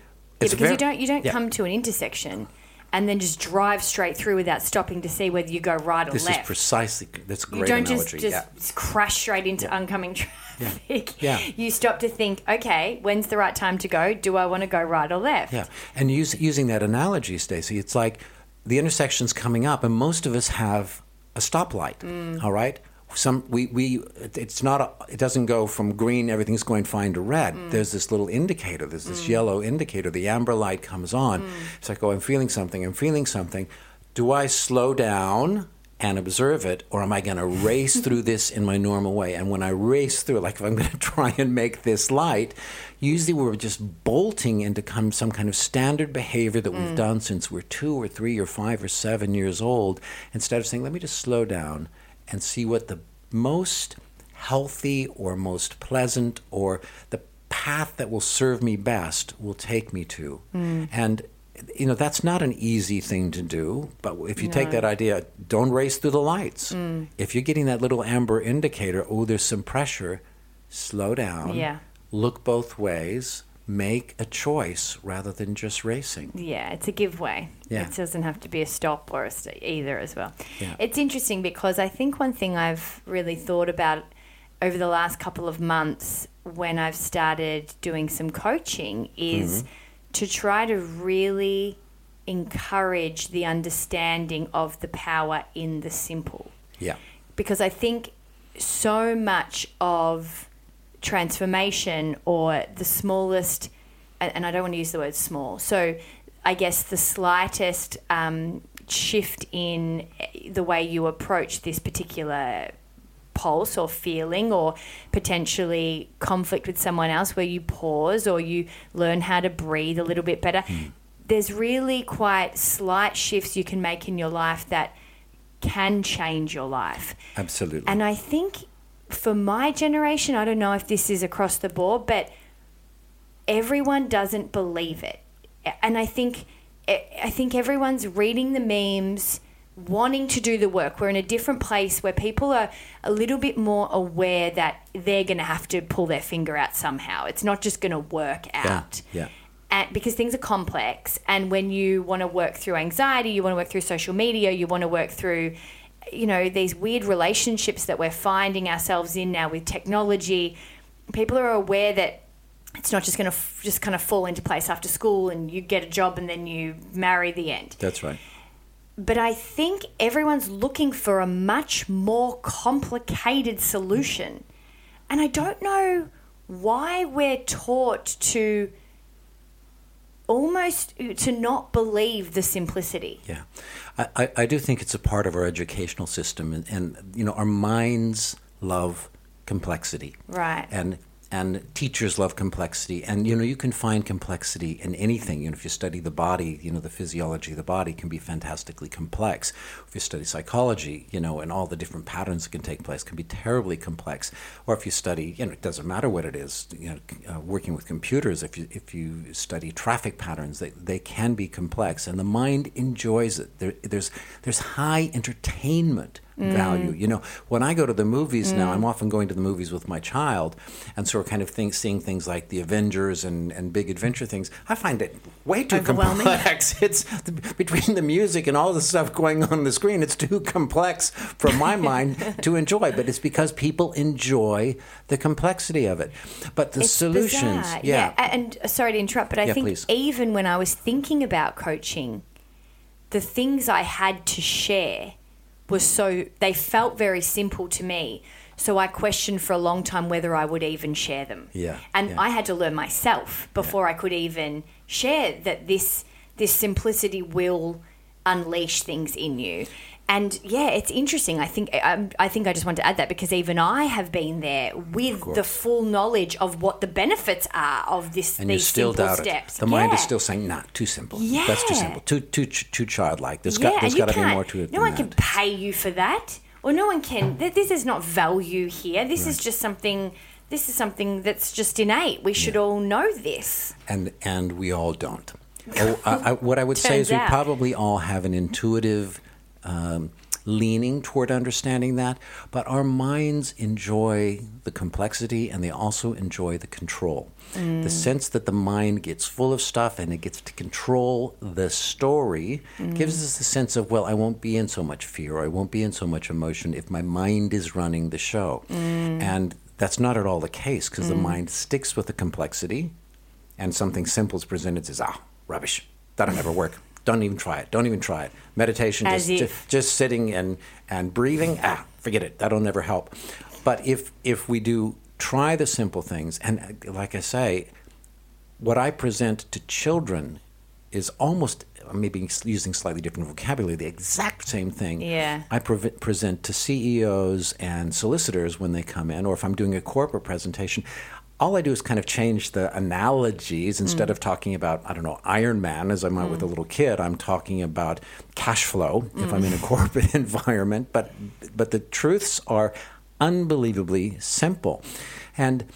Yeah, because ver- you don't you don't yeah. come to an intersection and then just drive straight through without stopping to see whether you go right or This left. This is precisely that's great you don't analogy. just yeah. just crash straight into oncoming traffic. Yeah. You stop to think, okay, when's the right time to go? Do I want to go right or left? Yeah, and use, using that analogy, Stacey, it's like the intersection's coming up, and most of us have a stoplight. All right. Some we, we it's not a, it doesn't go from green everything's going fine to red. Mm. There's this little indicator. There's this mm. yellow indicator. The amber light comes on. Mm. It's like oh I'm feeling something. I'm feeling something. Do I slow down and observe it, or am I going [laughs] to race through this in my normal way? And when I race through, it, like if I'm going [laughs] to try and make this light, usually we're just bolting into some kind of standard behavior that we've done since we're two or three or five or seven years old, instead of saying, let me just slow down and see what the most healthy or most pleasant or the path that will serve me best will take me to. Mm. And you know that's not an easy thing to do but if you take that idea don't race through the lights. Mm. If you're getting that little amber indicator oh there's some pressure slow down. Yeah. look both ways make a choice rather than just racing Yeah, it's a giveaway. Yeah. It doesn't have to be a stop or a st- either as well. Yeah. It's interesting because I think one thing I've really thought about over the last couple of months when I've started doing some coaching is Mm-hmm. to try to really encourage the understanding of the power in the simple yeah because I think so much of transformation or the smallest, and I don't want to use the word small, so I guess the slightest um, shift in the way you approach this particular pulse or feeling or potentially conflict with someone else where you pause or you learn how to breathe a little bit better. There's really quite slight shifts you can make in your life that can change your life. absolutely And I think for my generation, I don't know if this is across the board, but everyone doesn't believe it. And I think I think everyone's reading the memes, wanting to do the work. We're in a different place where people are a little bit more aware that they're going to have to pull their finger out somehow. It's not just going to work out yeah and because things are complex and when you want to work through anxiety you want to work through social media you want to work through you know these weird relationships that we're finding ourselves in now with technology people are aware that it's not just going to f- just kind of fall into place after school and you get a job and then you marry the end that's right but I think everyone's looking for a much more complicated solution. And I don't know why we're taught to almost to not believe the simplicity. Yeah, I, I, I do think it's a part of our educational system, and, and you know our minds love complexity, Right. And and teachers love complexity, and you know you can find complexity in anything. You know, if you study the body, you know the physiology of the body can be fantastically complex. If you study psychology, you know, and all the different patterns that can take place can be terribly complex. Or if you study, you know, it doesn't matter what it is. You know, uh, working with computers, if you if you study traffic patterns, they they can be complex, and the mind enjoys it. There, there's there's high entertainment value. You know, when I go to the movies now, I'm often going to the movies with my child, and so we're kind of think, seeing things like the Avengers and, and big adventure things. I find it way too complex. [laughs] It's between the music and all the stuff going on the screen. It's too complex for my [laughs] mind to enjoy. But it's because people enjoy the complexity of it. But the It's solutions, bizarre. yeah, And uh, sorry to interrupt, but I Yeah, think please. even when I was thinking about coaching, the things I had to share were so they felt very simple to me. So I questioned for a long time whether I would even share them. Yeah, And yeah. I had to learn myself before I could even share that this this simplicity will unleash things in you. And yeah, it's interesting. I think I, I think I just want to add that because even I have been there with the full knowledge of what the benefits are of this and you still doubt steps. it. The mind is still saying, "Nah, too simple. That's too simple. Too too too childlike. There's yeah, got there's got to be more to it No one can pay you for that, or no one can. This is not value here. This is just something. This is something that's just innate. We should all know this. and and we all don't. Oh, I, I, what I would [laughs] say is we out. probably all have an intuitive um, leaning toward understanding that, but our minds enjoy the complexity and they also enjoy the control. The sense that the mind gets full of stuff and it gets to control the story gives us the sense of, well, I won't be in so much fear or I won't be in so much emotion if my mind is running the show. And that's not at all the case because the mind sticks with the complexity and something simple is presented as ah rubbish. That'll never work don't even try it. Don't even try it. Meditation, just, just just sitting and and breathing. Ah, forget it. That'll never help. But if if we do try the simple things, and uh, like I say, what I present to children is almost maybe using slightly different vocabulary, the exact same thing. Yeah. I pre- present to CEOs and solicitors when they come in, or if I'm doing a corporate presentation. All I do is kind of change the analogies. Instead mm. of talking about, I don't know, Iron Man as I might with a mm. little kid, I'm talking about cash flow if I'm in a mm. corporate [laughs] environment. But, but the truths are unbelievably simple. And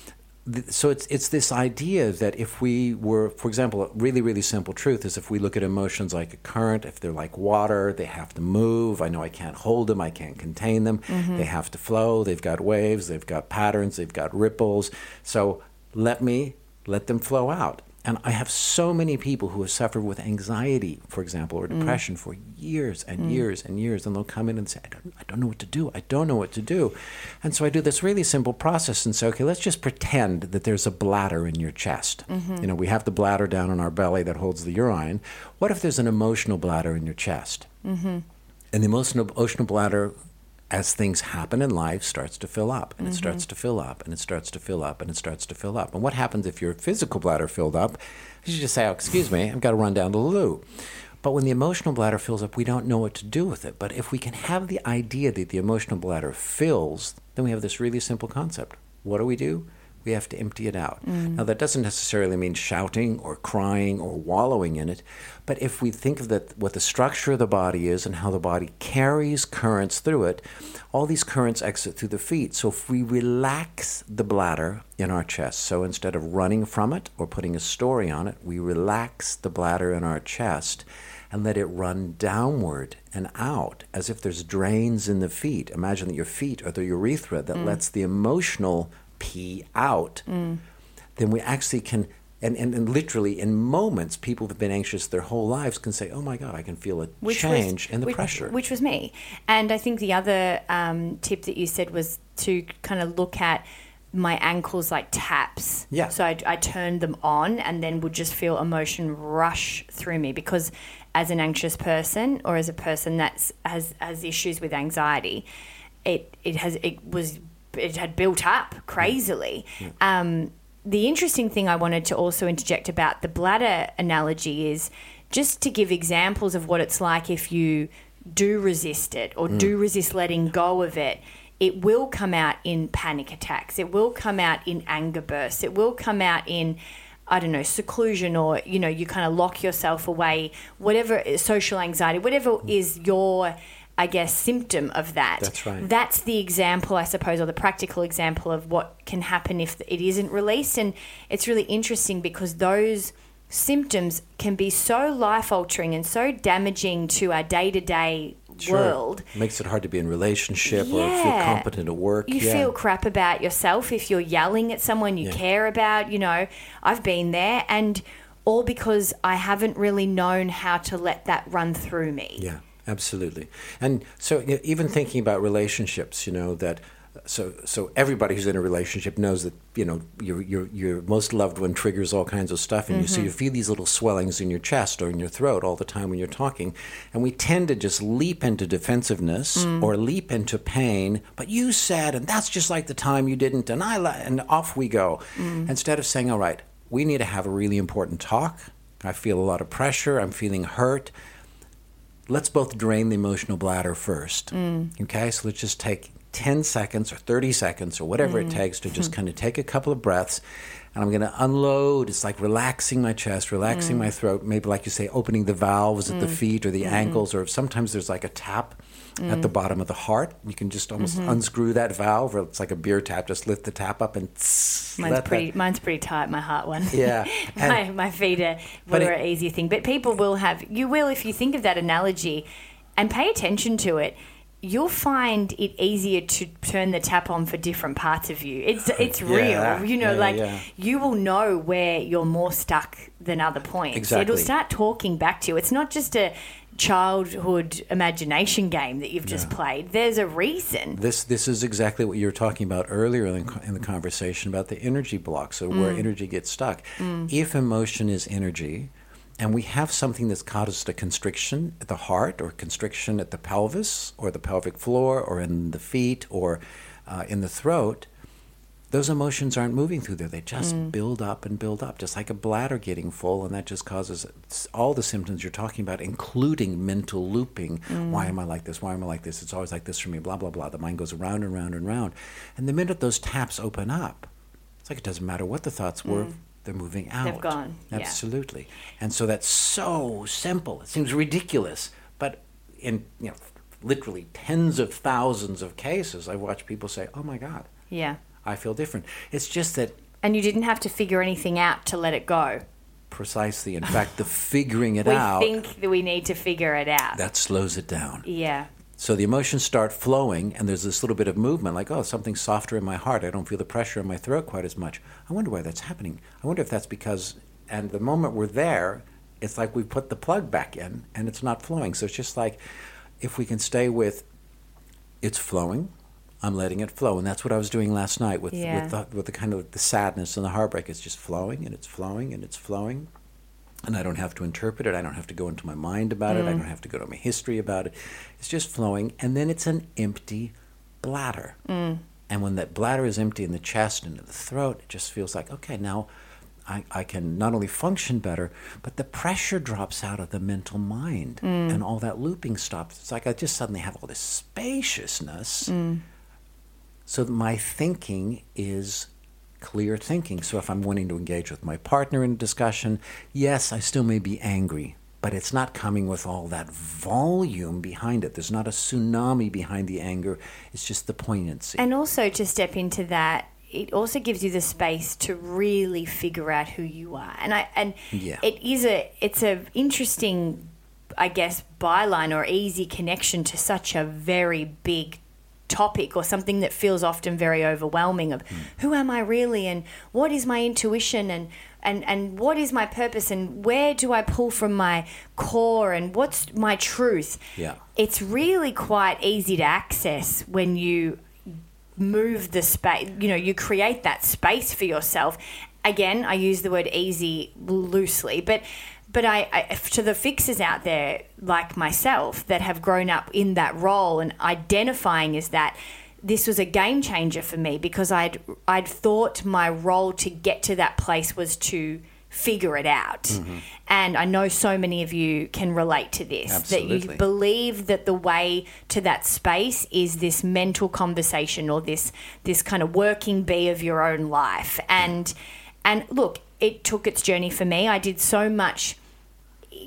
so it's it's this idea that if we were, for example, a really really simple truth is if we look at emotions like a current, if they're like water, they have to move. I know I can't hold them, I can't contain them. Mm-hmm. They have to flow. They've got waves, they've got patterns, they've got ripples. So let me let them flow out. And I have so many people who have suffered with anxiety, for example, or mm. depression for years and mm. years and years, and they'll come in and say, I don't, I don't know what to do. I don't know what to do. And so I do this really simple process and say, okay, let's just pretend that there's a bladder in your chest. Mm-hmm. You know, we have the bladder down in our belly that holds the urine. What if there's an emotional bladder in your chest? Mm-hmm. And the emotional, emotional bladder, as things happen in life, starts to fill up, and it mm-hmm. starts to fill up, and it starts to fill up, and it starts to fill up. And what happens if your physical bladder filled up? You just say, oh, excuse me, I've got to run down to the loo. But when the emotional bladder fills up, we don't know what to do with it. But if we can have the idea that the emotional bladder fills, then we have this really simple concept. What do we do? We have to empty it out. Mm. Now, that doesn't necessarily mean shouting or crying or wallowing in it, but if we think of that, what the structure of the body is and how the body carries currents through it, all these currents exit through the feet. So if we relax the bladder in our chest, so instead of running from it or putting a story on it, we relax the bladder in our chest and let it run downward and out as if there's drains in the feet. Imagine that your feet are the urethra that mm. lets the emotional pee out. Then we actually can, and, and, and literally in moments, people who've been anxious their whole lives can say, oh my God, I can feel a Which change was, in the which, pressure. Which was me. And I think the other um, tip that you said was to kind of look at my ankles like taps. Yeah. So I, I turned them on and then would just feel emotion rush through me because as an anxious person or as a person that has, has issues with anxiety, it, it has it was it had built up crazily. Um, the interesting thing I wanted to also interject about the bladder analogy is just to give examples of what it's like if you do resist it or do resist letting go of it. It will come out in panic attacks. It will come out in anger bursts. It will come out in I don't know, seclusion or, you know, you kind of lock yourself away, whatever social anxiety, whatever is your, I guess, symptom of that. That's right. That's the example, I suppose, or the practical example of what can happen if it isn't released. And it's really interesting because those symptoms can be so life altering and so damaging to our day to day world. Makes it hard to be in relationship or feel Yeah. competent at work. You yeah. feel crap about yourself if you're yelling at someone you Yeah. care about. You know, I've been there, and all because I haven't really known how to let that run through me. Yeah, absolutely. And so y- even thinking about relationships, you know that. So, so everybody who's in a relationship knows that you know your your your most loved one triggers all kinds of stuff in you. So mm-hmm. you feel these little swellings in your chest or in your throat all the time when you're talking, and we tend to just leap into defensiveness mm. or leap into pain. But you said, and that's just like the time you didn't, and I and off we go, mm. instead of saying, all right, we need to have a really important talk. I feel a lot of pressure. I'm feeling hurt let's both drain the emotional bladder first. Mm. Okay, so let's just take 10 seconds or 30 seconds or whatever it mm. takes to just [laughs] kind of take a couple of breaths. And I'm going to unload. It's like relaxing my chest, relaxing mm. my throat, maybe like you say, opening the valves at the feet or the mm-hmm. ankles, or sometimes there's like a tap at the bottom of the heart. You can just almost mm-hmm. unscrew that valve, or it's like a beer tap, just lift the tap up and tss, Mine's let that- pretty. Mine's pretty tight. My heart one. Yeah, [laughs] my and- my feet are were an easier thing, but people will have. You will if you think of that analogy, and pay attention to it. You'll find it easier to turn the tap on for different parts of you. It's [laughs] it's Yeah, real, you know. yeah, like yeah. you will know where you're more stuck than other points. Exactly. It'll start talking back to you. It's not just a childhood imagination game that you've just played. There's a reason. This this is exactly what you were talking about earlier in the, in the conversation about the energy blocks, so where Mm. energy gets stuck. If emotion is energy, and we have something that's caused a constriction at the heart or constriction at the pelvis or the pelvic floor or in the feet or uh, in the throat, those emotions aren't moving through there. They just Mm. build up and build up, just like a bladder getting full, and that just causes all the symptoms you're talking about, including mental looping. Mm. Why am I like this? Why am I like this? It's always like this for me. Blah blah blah. The mind goes around and round and round, and the minute those taps open up, it's like it doesn't matter what the thoughts were. They're moving out. They've gone, yeah. Absolutely. And so that's so simple. It seems ridiculous, but in you know, literally tens of thousands of cases, I've watched people say, "Oh my God, Yeah. I feel different." It's just that And you didn't have to figure anything out to let it go. precisely. In fact, the [laughs] figuring it out. We think that we need to figure it out. that slows it down. yeah. So the emotions start flowing, and there's this little bit of movement, like, oh, something's softer in my heart. I don't feel the pressure in my throat quite as much. I wonder why that's happening. I wonder if that's because, and the moment we're there, it's like we put the plug back in, and it's not flowing. So it's just like if we can stay with, it's flowing. I'm letting it flow, and that's what I was doing last night with Yeah. with, the, with the kind of the sadness and the heartbreak. It's just flowing, and it's flowing, and it's flowing, and I don't have to interpret it. I don't have to go into my mind about it. I mm. don't have to go to my history about it. It's just flowing, and then it's an empty bladder. Mm. And when that bladder is empty in the chest and in the throat, it just feels like okay, now I, I can not only function better, but the pressure drops out of the mental mind, mm. and all that looping stops. It's like I just suddenly have all this spaciousness. So that my thinking is clear thinking. So if I'm wanting to engage with my partner in a discussion, yes, I still may be angry, but it's not coming with all that volume behind it. There's not a tsunami behind the anger. It's just the poignancy. And also to step into that, it also gives you the space to really figure out who you are. And I and Yeah. it is a it's a interesting I guess byline or easy connection to such a very big topic or something that feels often very overwhelming of who am I really and what is my intuition and and and what is my purpose and where do I pull from my core and what's my truth Yeah. it's really quite easy to access when you move the space you know you create that space for yourself again i use the word easy loosely but but I, I to the fixers out there like myself that have grown up in that role and identifying as that this was a game changer for me because I'd I'd thought my role to get to that place was to figure it out. Mm-hmm. And I know so many of you can relate to this that you believe that the way to that space is this mental conversation or this this kind of working bee of your own life. And and look it took its journey for me. I did so much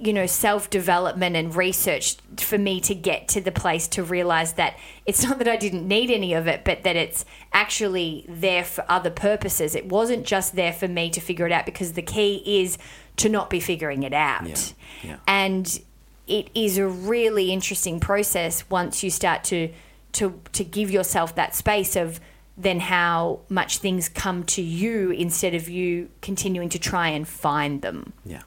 you know self development and research for me to get to the place to realize that it's [laughs] not that I didn't need any of it but that it's actually there for other purposes it wasn't just there for me to figure it out because the key is to not be figuring it out Yeah, yeah. and it is a really interesting process once you start to to to give yourself that space of then how much things come to you instead of you continuing to try and find them yeah.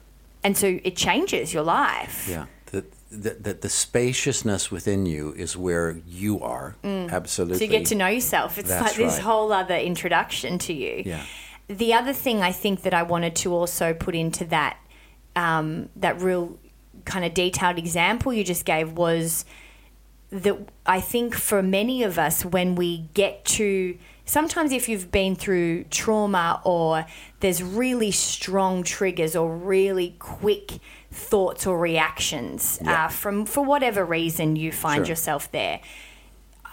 And so it changes your life Yeah. The, the, the, the spaciousness within you is where you are. Absolutely. so you get to know yourself it's That's like this right. whole other introduction to you Yeah. the other thing I think that I wanted to also put into that um, that real kind of detailed example you just gave was that I think for many of us when we get to sometimes if you've been through trauma or there's really strong triggers or really quick thoughts or reactions Yeah. uh, from for whatever reason you find Sure. yourself there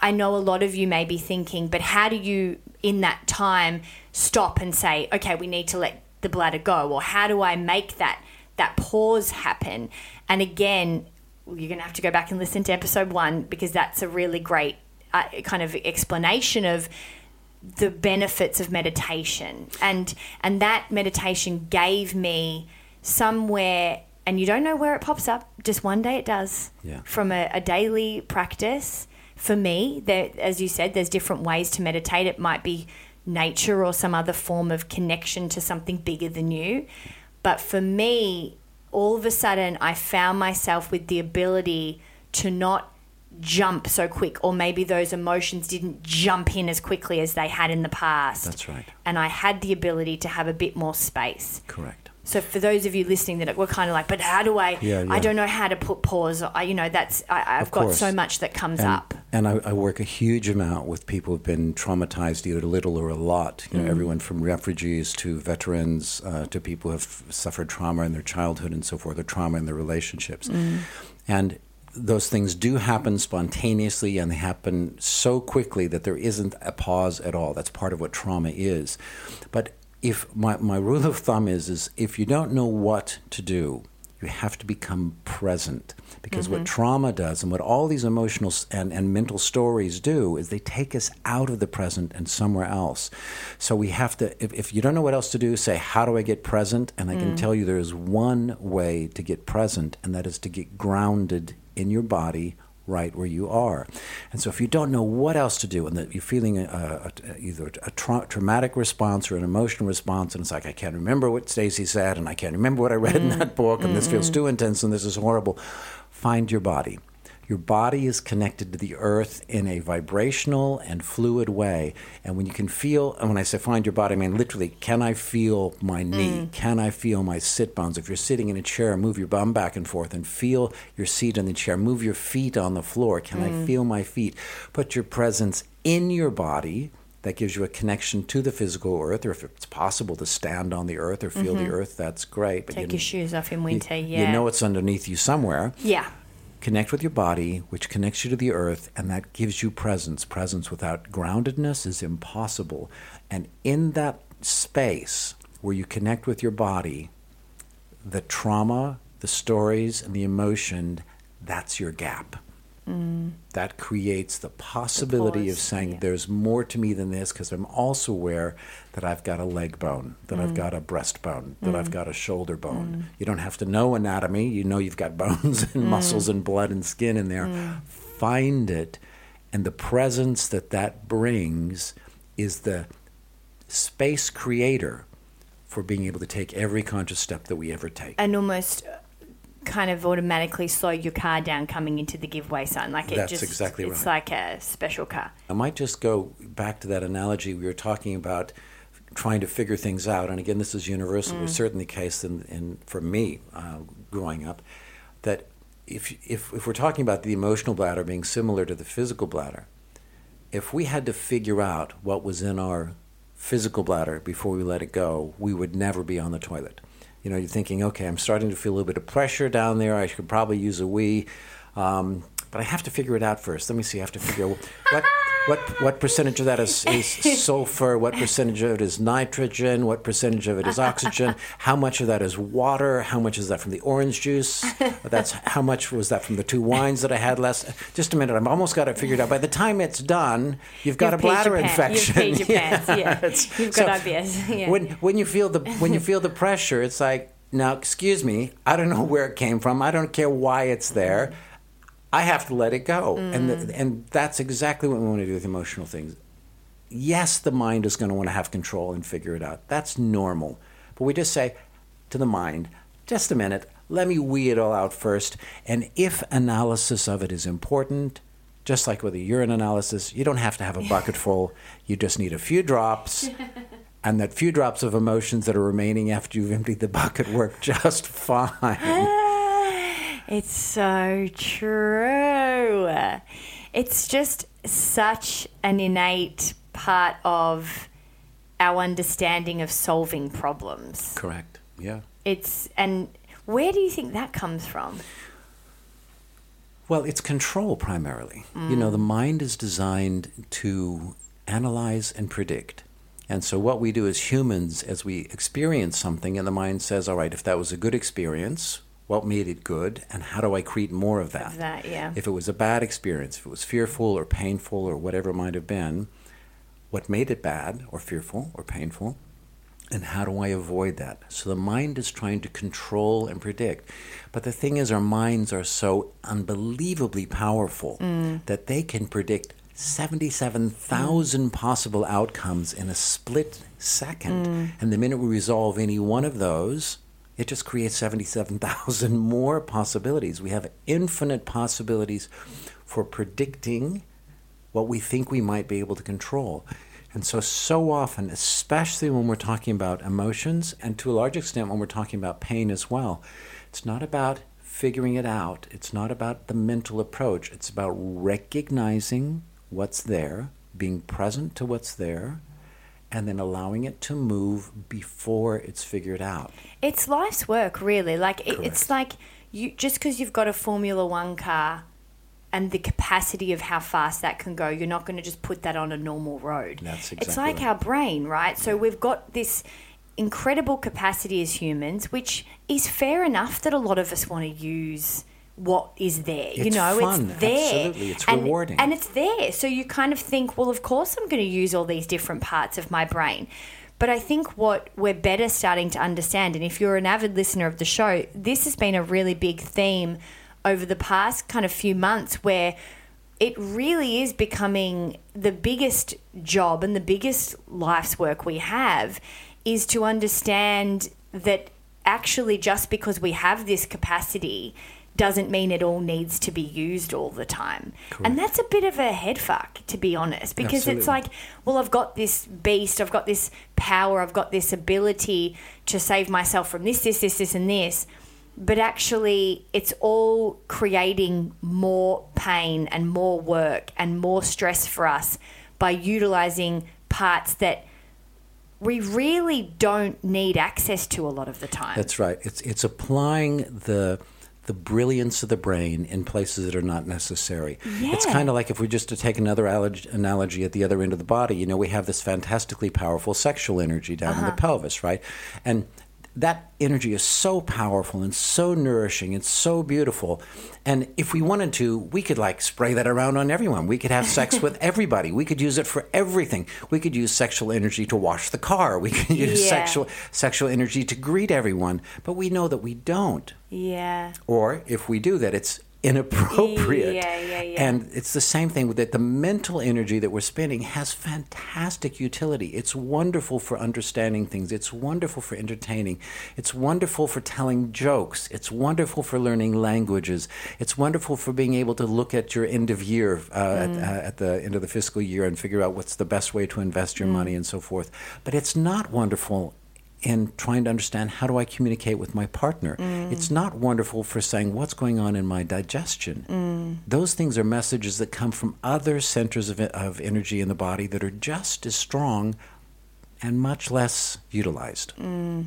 I know a lot of you may be thinking, but how do you, in that time, stop and say, okay, we need to let the bladder go, or how do I make that that pause happen? And again, you're going to have to go back and listen to episode one because that's a really great uh, kind of explanation of the benefits of meditation. And and that meditation gave me somewhere and you don't know where it pops up just one day it does. Yeah. from a, a daily practice for me there as you said there's different ways to meditate. It might be nature or some other form of connection to something bigger than you. But for me all of a sudden i found myself with the ability to not jump so quick or maybe those emotions didn't jump in as quickly as they had in the past That's right. and i had the ability to have a bit more space Correct. So for those of you listening that were kind of like, but how do I? Yeah, yeah. I don't know how to put pause. I, you know, that's I, I've got course. so much that comes and, up. And I, I work a huge amount with people who've been traumatized either a little or a lot. You know, everyone from refugees to veterans uh, to people who have suffered trauma in their childhood and so forth, or trauma in their relationships. And those things do happen spontaneously and they happen so quickly that there isn't a pause at all. That's part of what trauma is. But if my, my rule of thumb is is if you don't know what to do, you have to become present. Because what mm-hmm. trauma does and what all these emotional and, and mental stories do is they take us out of the present and somewhere else. So we have to if, if you don't know what else to do say how do i get present? And i can mm. tell you there is one way to get present and that is to get grounded in your body right where you are. And so if you don't know what else to do and that you're feeling a, a, either a tra- traumatic response or an emotional response, and it's like, I can't remember what Stacey said, and I can't remember what I read in mm, that book, and this feels mm. too intense, and this is horrible, find your body. Your body is connected to the earth in a vibrational and fluid way. And when you can feel, and when I say find your body, I mean literally, can I feel my knee? Mm. Can I feel my sit bones? If you're sitting in a chair, move your bum back and forth and feel your seat in the chair. Move your feet on the floor. Can I mm. feel my feet? Put your presence in your body. That gives you a connection to the physical earth, or if it's possible to stand on the earth or feel the mm-hmm. earth, that's great. But Take you, your shoes off in winter. you, yeah. you know it's underneath you somewhere Yeah. Connect with your body, which connects you to the earth, and that gives you presence. Presence without groundedness is impossible. And in that space where you connect with your body, the trauma, the stories, and the emotion, that's your gap. That creates the possibility of saying, yeah. there's more to me than this because I'm also aware that I've got a leg bone, that I've mm. got a breastbone, that I've mm. got a shoulder bone. Mm. You don't have to know anatomy. You know you've got [laughs] bones and muscles and blood and skin in there. Find it. And the presence that that brings is the space creator for being able to take every conscious step that we ever take. and almost uh, kind of automatically slow your car down coming into the giveaway sign. Like it That's just, exactly it's like a special car. I might just go back to that analogy we were talking about trying to figure things out. And again, this is universal. It was certainly the case in, in, for me uh, growing up that if, if, if we're talking about the emotional bladder being similar to the physical bladder, if we had to figure out what was in our physical bladder before we let it go, we would never be on the toilet. You know, you're thinking, okay, I'm starting to feel a little bit of pressure down there. I could probably use a wee. um, but I have to figure it out first. Let me see. I have to figure out what [laughs] what what percentage of that is, is [laughs] sulfur, what percentage of it is nitrogen, what percentage of it is oxygen, [laughs] how much of that is water, how much is that from the orange juice? That's how much was that from the two wines that I had last. Just a minute, I've almost got it figured out. By the time it's done, you've got You've a bladder infection. You've peed your [laughs] pants, yeah. it's- You've got IBS, yeah. When when you feel the when you feel the pressure, it's like now, excuse me, I don't know where it came from. I don't care why it's there. I have to let it go, and Mm. the, and that's exactly what we want to do with emotional things. Yes, the mind is going to want to have control and figure it out. That's normal, but we just say to the mind, just a minute. Let me wee it all out first. And if analysis of it is important, just like with a urine analysis, you don't have to have a bucket [laughs] full. You just need a few drops. [laughs] And that few drops of emotions that are remaining after you've emptied the bucket work just fine. [laughs] It's so true. It's just such an innate part of our understanding of solving problems. Correct. Yeah. It's and where do you think that comes from? Well, it's control primarily. You know, mm. the mind is designed to analyze and predict. And so, what we do as humans, as we experience something, and the mind says, all right, if that was a good experience, what made it good, and how do I create more of that? That yeah. If it was a bad experience, if it was fearful or painful or whatever it might have been, what made it bad or fearful or painful, and how do I avoid that? So the mind is trying to control and predict. But the thing is, our minds are so unbelievably powerful mm. that they can predict 77,000 possible outcomes in a split second. Mm. And the minute we resolve any one of those, it just creates 77,000 [laughs] more possibilities. We have infinite possibilities for predicting what we think we might be able to control. And so, so often, especially when we're talking about emotions, and to a large extent when we're talking about pain as well, it's not about figuring it out. It's not about the mental approach. It's about recognizing what's there, being present to what's there, and then allowing it to move before it's figured out. It's life's work, really. Like it, it's like you just because you've got a Formula One car and the capacity of how fast that can go, you're not going to just put that on a normal road. That's exactly. It's like right. our brain, right? So we've got this incredible capacity as humans, which is fair enough that a lot of us want to use what is there. you know, fun. it's there. Absolutely. It's and, rewarding. And it's there. So you kind of think, well, of course I'm going to use all these different parts of my brain. But I think what we're better starting to understand, and if you're an avid listener of the show, this has been a really big theme over the past kind of few months where it really is becoming the biggest job and the biggest life's work we have is to understand that actually just because we have this capacity doesn't mean it all needs to be used all the time. And that's a bit of a head fuck, to be honest, because it's like, well, I've got this beast, I've got this power, I've got this ability to save myself from this, this, this, this, and this. But actually, it's all creating more pain and more work and more stress for us by utilizing parts that we really don't need access to a lot of the time. That's right. It's it's applying the the brilliance of the brain in places that are not necessary. Yeah. It's kind of like if we just to take another analogy at the other end of the body, you know, we have this fantastically powerful sexual energy down in the uh-huh. pelvis, right? And that energy is so powerful and so nourishing and so beautiful. And if we wanted to, we could like spray that around on everyone. We could have sex [laughs] with everybody. We could use it for everything. We could use sexual energy to wash the car. We could use Yeah. sexual sexual energy to greet everyone. But we know that we don't. yeah. Or if we do that, it's inappropriate. Yeah, yeah, yeah. And it's the same thing with that. The mental energy that we're spending has fantastic utility. It's wonderful for understanding things. It's wonderful for entertaining. It's wonderful for telling jokes. It's wonderful for learning languages. It's wonderful for being able to look at your end of year uh, at, Mm. uh, at the end of the fiscal year and figure out what's the best way to invest Mm. your money and so forth. But it's not wonderful in trying to understand how do I communicate with my partner. Mm. It's not wonderful for saying what's going on in my digestion. Mm. Those things are messages that come from other centers of, of energy in the body that are just as strong and much less utilized. Mm.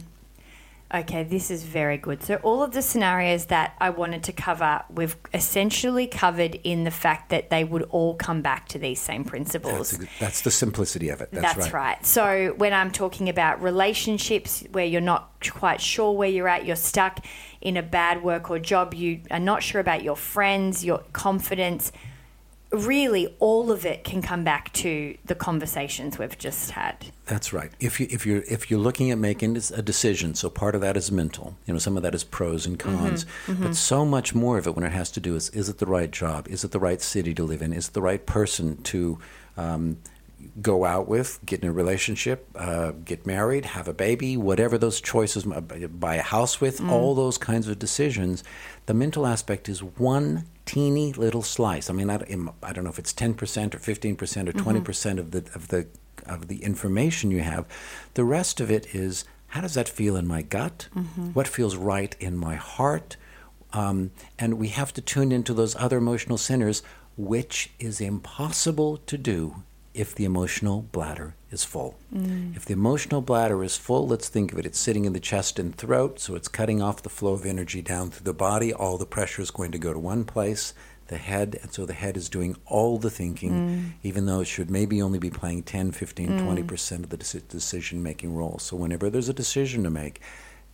Okay, this is very good. So, all of the scenarios that I wanted to cover, we've essentially covered in the fact that they would all come back to these same principles. That's, that's the simplicity of it. That's, That's, right. right. So when I'm talking about relationships where you're not quite sure where you're at, you're stuck in a bad work or job, you are not sure about your friends, your confidence, really all of it can come back to the conversations we've just had. That's right. If you if you're if you're looking at making a decision, so part of that is mental. You know, some of that is pros and cons, but so much more of it when it has to do is is it the right job? Is it the right city to live in? Is it the right person to um, go out with, get in a relationship, uh, get married, have a baby, whatever those choices, uh, buy a house with, all those kinds of decisions. The mental aspect is one teeny little slice. I mean, I, don't- I don't know if it's ten percent or fifteen percent or 20 percent of the of the of the information you have. The rest of it is how does that feel in my gut? What feels right in my heart? Um, and we have to tune into those other emotional centers, which is impossible to do if the emotional bladder is full. Mm. If the emotional bladder is full, let's think of it. It's sitting in the chest and throat, so it's cutting off the flow of energy down through the body. All the pressure is going to go to one place, the head, and so the head is doing all the thinking, mm. even though it should maybe only be playing 10, 15, mm. 20% of the decision making role. So whenever there's a decision to make,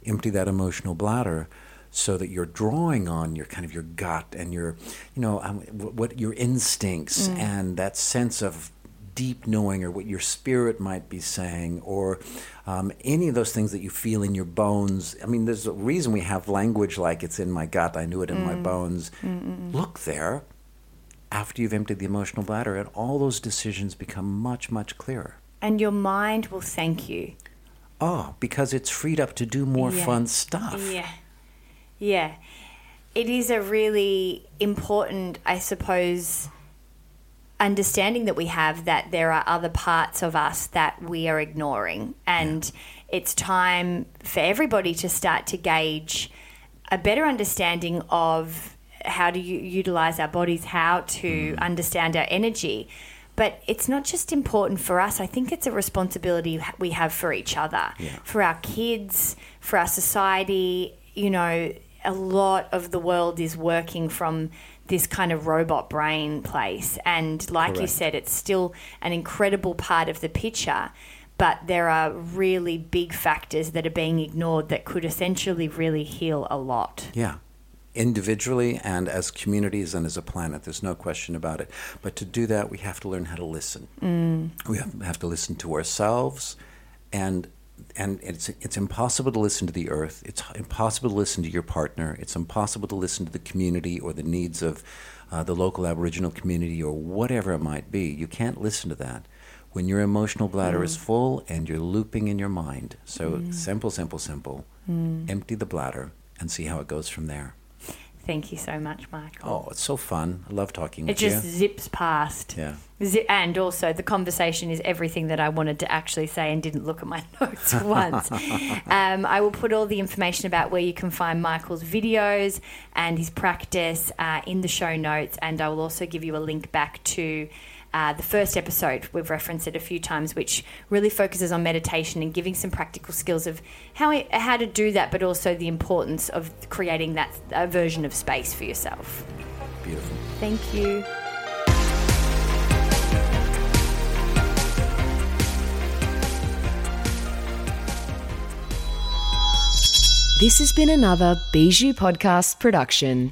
empty that emotional bladder so that you're drawing on your kind of your gut and your you know um, wh- what your instincts and that sense of deep knowing or what your spirit might be saying or um, any of those things that you feel in your bones i mean there's a reason we have language like it's in my gut i knew it in my bones look there after you've emptied the emotional bladder and all those decisions become much much clearer And your mind will thank you. oh because it's freed up to do more Yeah. fun stuff Yeah. Yeah. It is a really important, I suppose, understanding that we have that there are other parts of us that we are ignoring. And it's time for everybody to start to gauge a better understanding of how to utilize our bodies, how to mm. understand our energy. But it's not just important for us. I think it's a responsibility we have for each other, for our kids, for our society. You know, a lot of the world is working from this kind of robot brain place. And like you said, it's still an incredible part of the picture. But there are really big factors that are being ignored that could essentially really heal a lot. Yeah. Individually and as communities and as a planet, there's no question about it. But to do that, we have to learn how to listen. Mm. We have, have to listen to ourselves, and and it's it's impossible to listen to the earth. It's impossible to listen to your partner. It's impossible to listen to the community or the needs of uh, the local Aboriginal community or whatever it might be. You can't listen to that when your emotional bladder is mm. full and you're looping in your mind. So mm. simple, simple, simple. Mm. Empty the bladder and see how it goes from there. Thank you so much, Michael. Oh, it's so fun. I love talking it with just zips past. Yeah. And also, the conversation is everything that I wanted to actually say and didn't look at my [laughs] notes once. [laughs] um, I will put all the information about where you can find Michael's videos and his practice uh, in the show notes. And I will also give you a link back to uh, the first episode. We've referenced it a few times, which really focuses on meditation and giving some practical skills of how, how to do that, but also the importance of creating that uh, version of space for yourself. Beautiful. Thank you. This has been another Bijou Podcast production.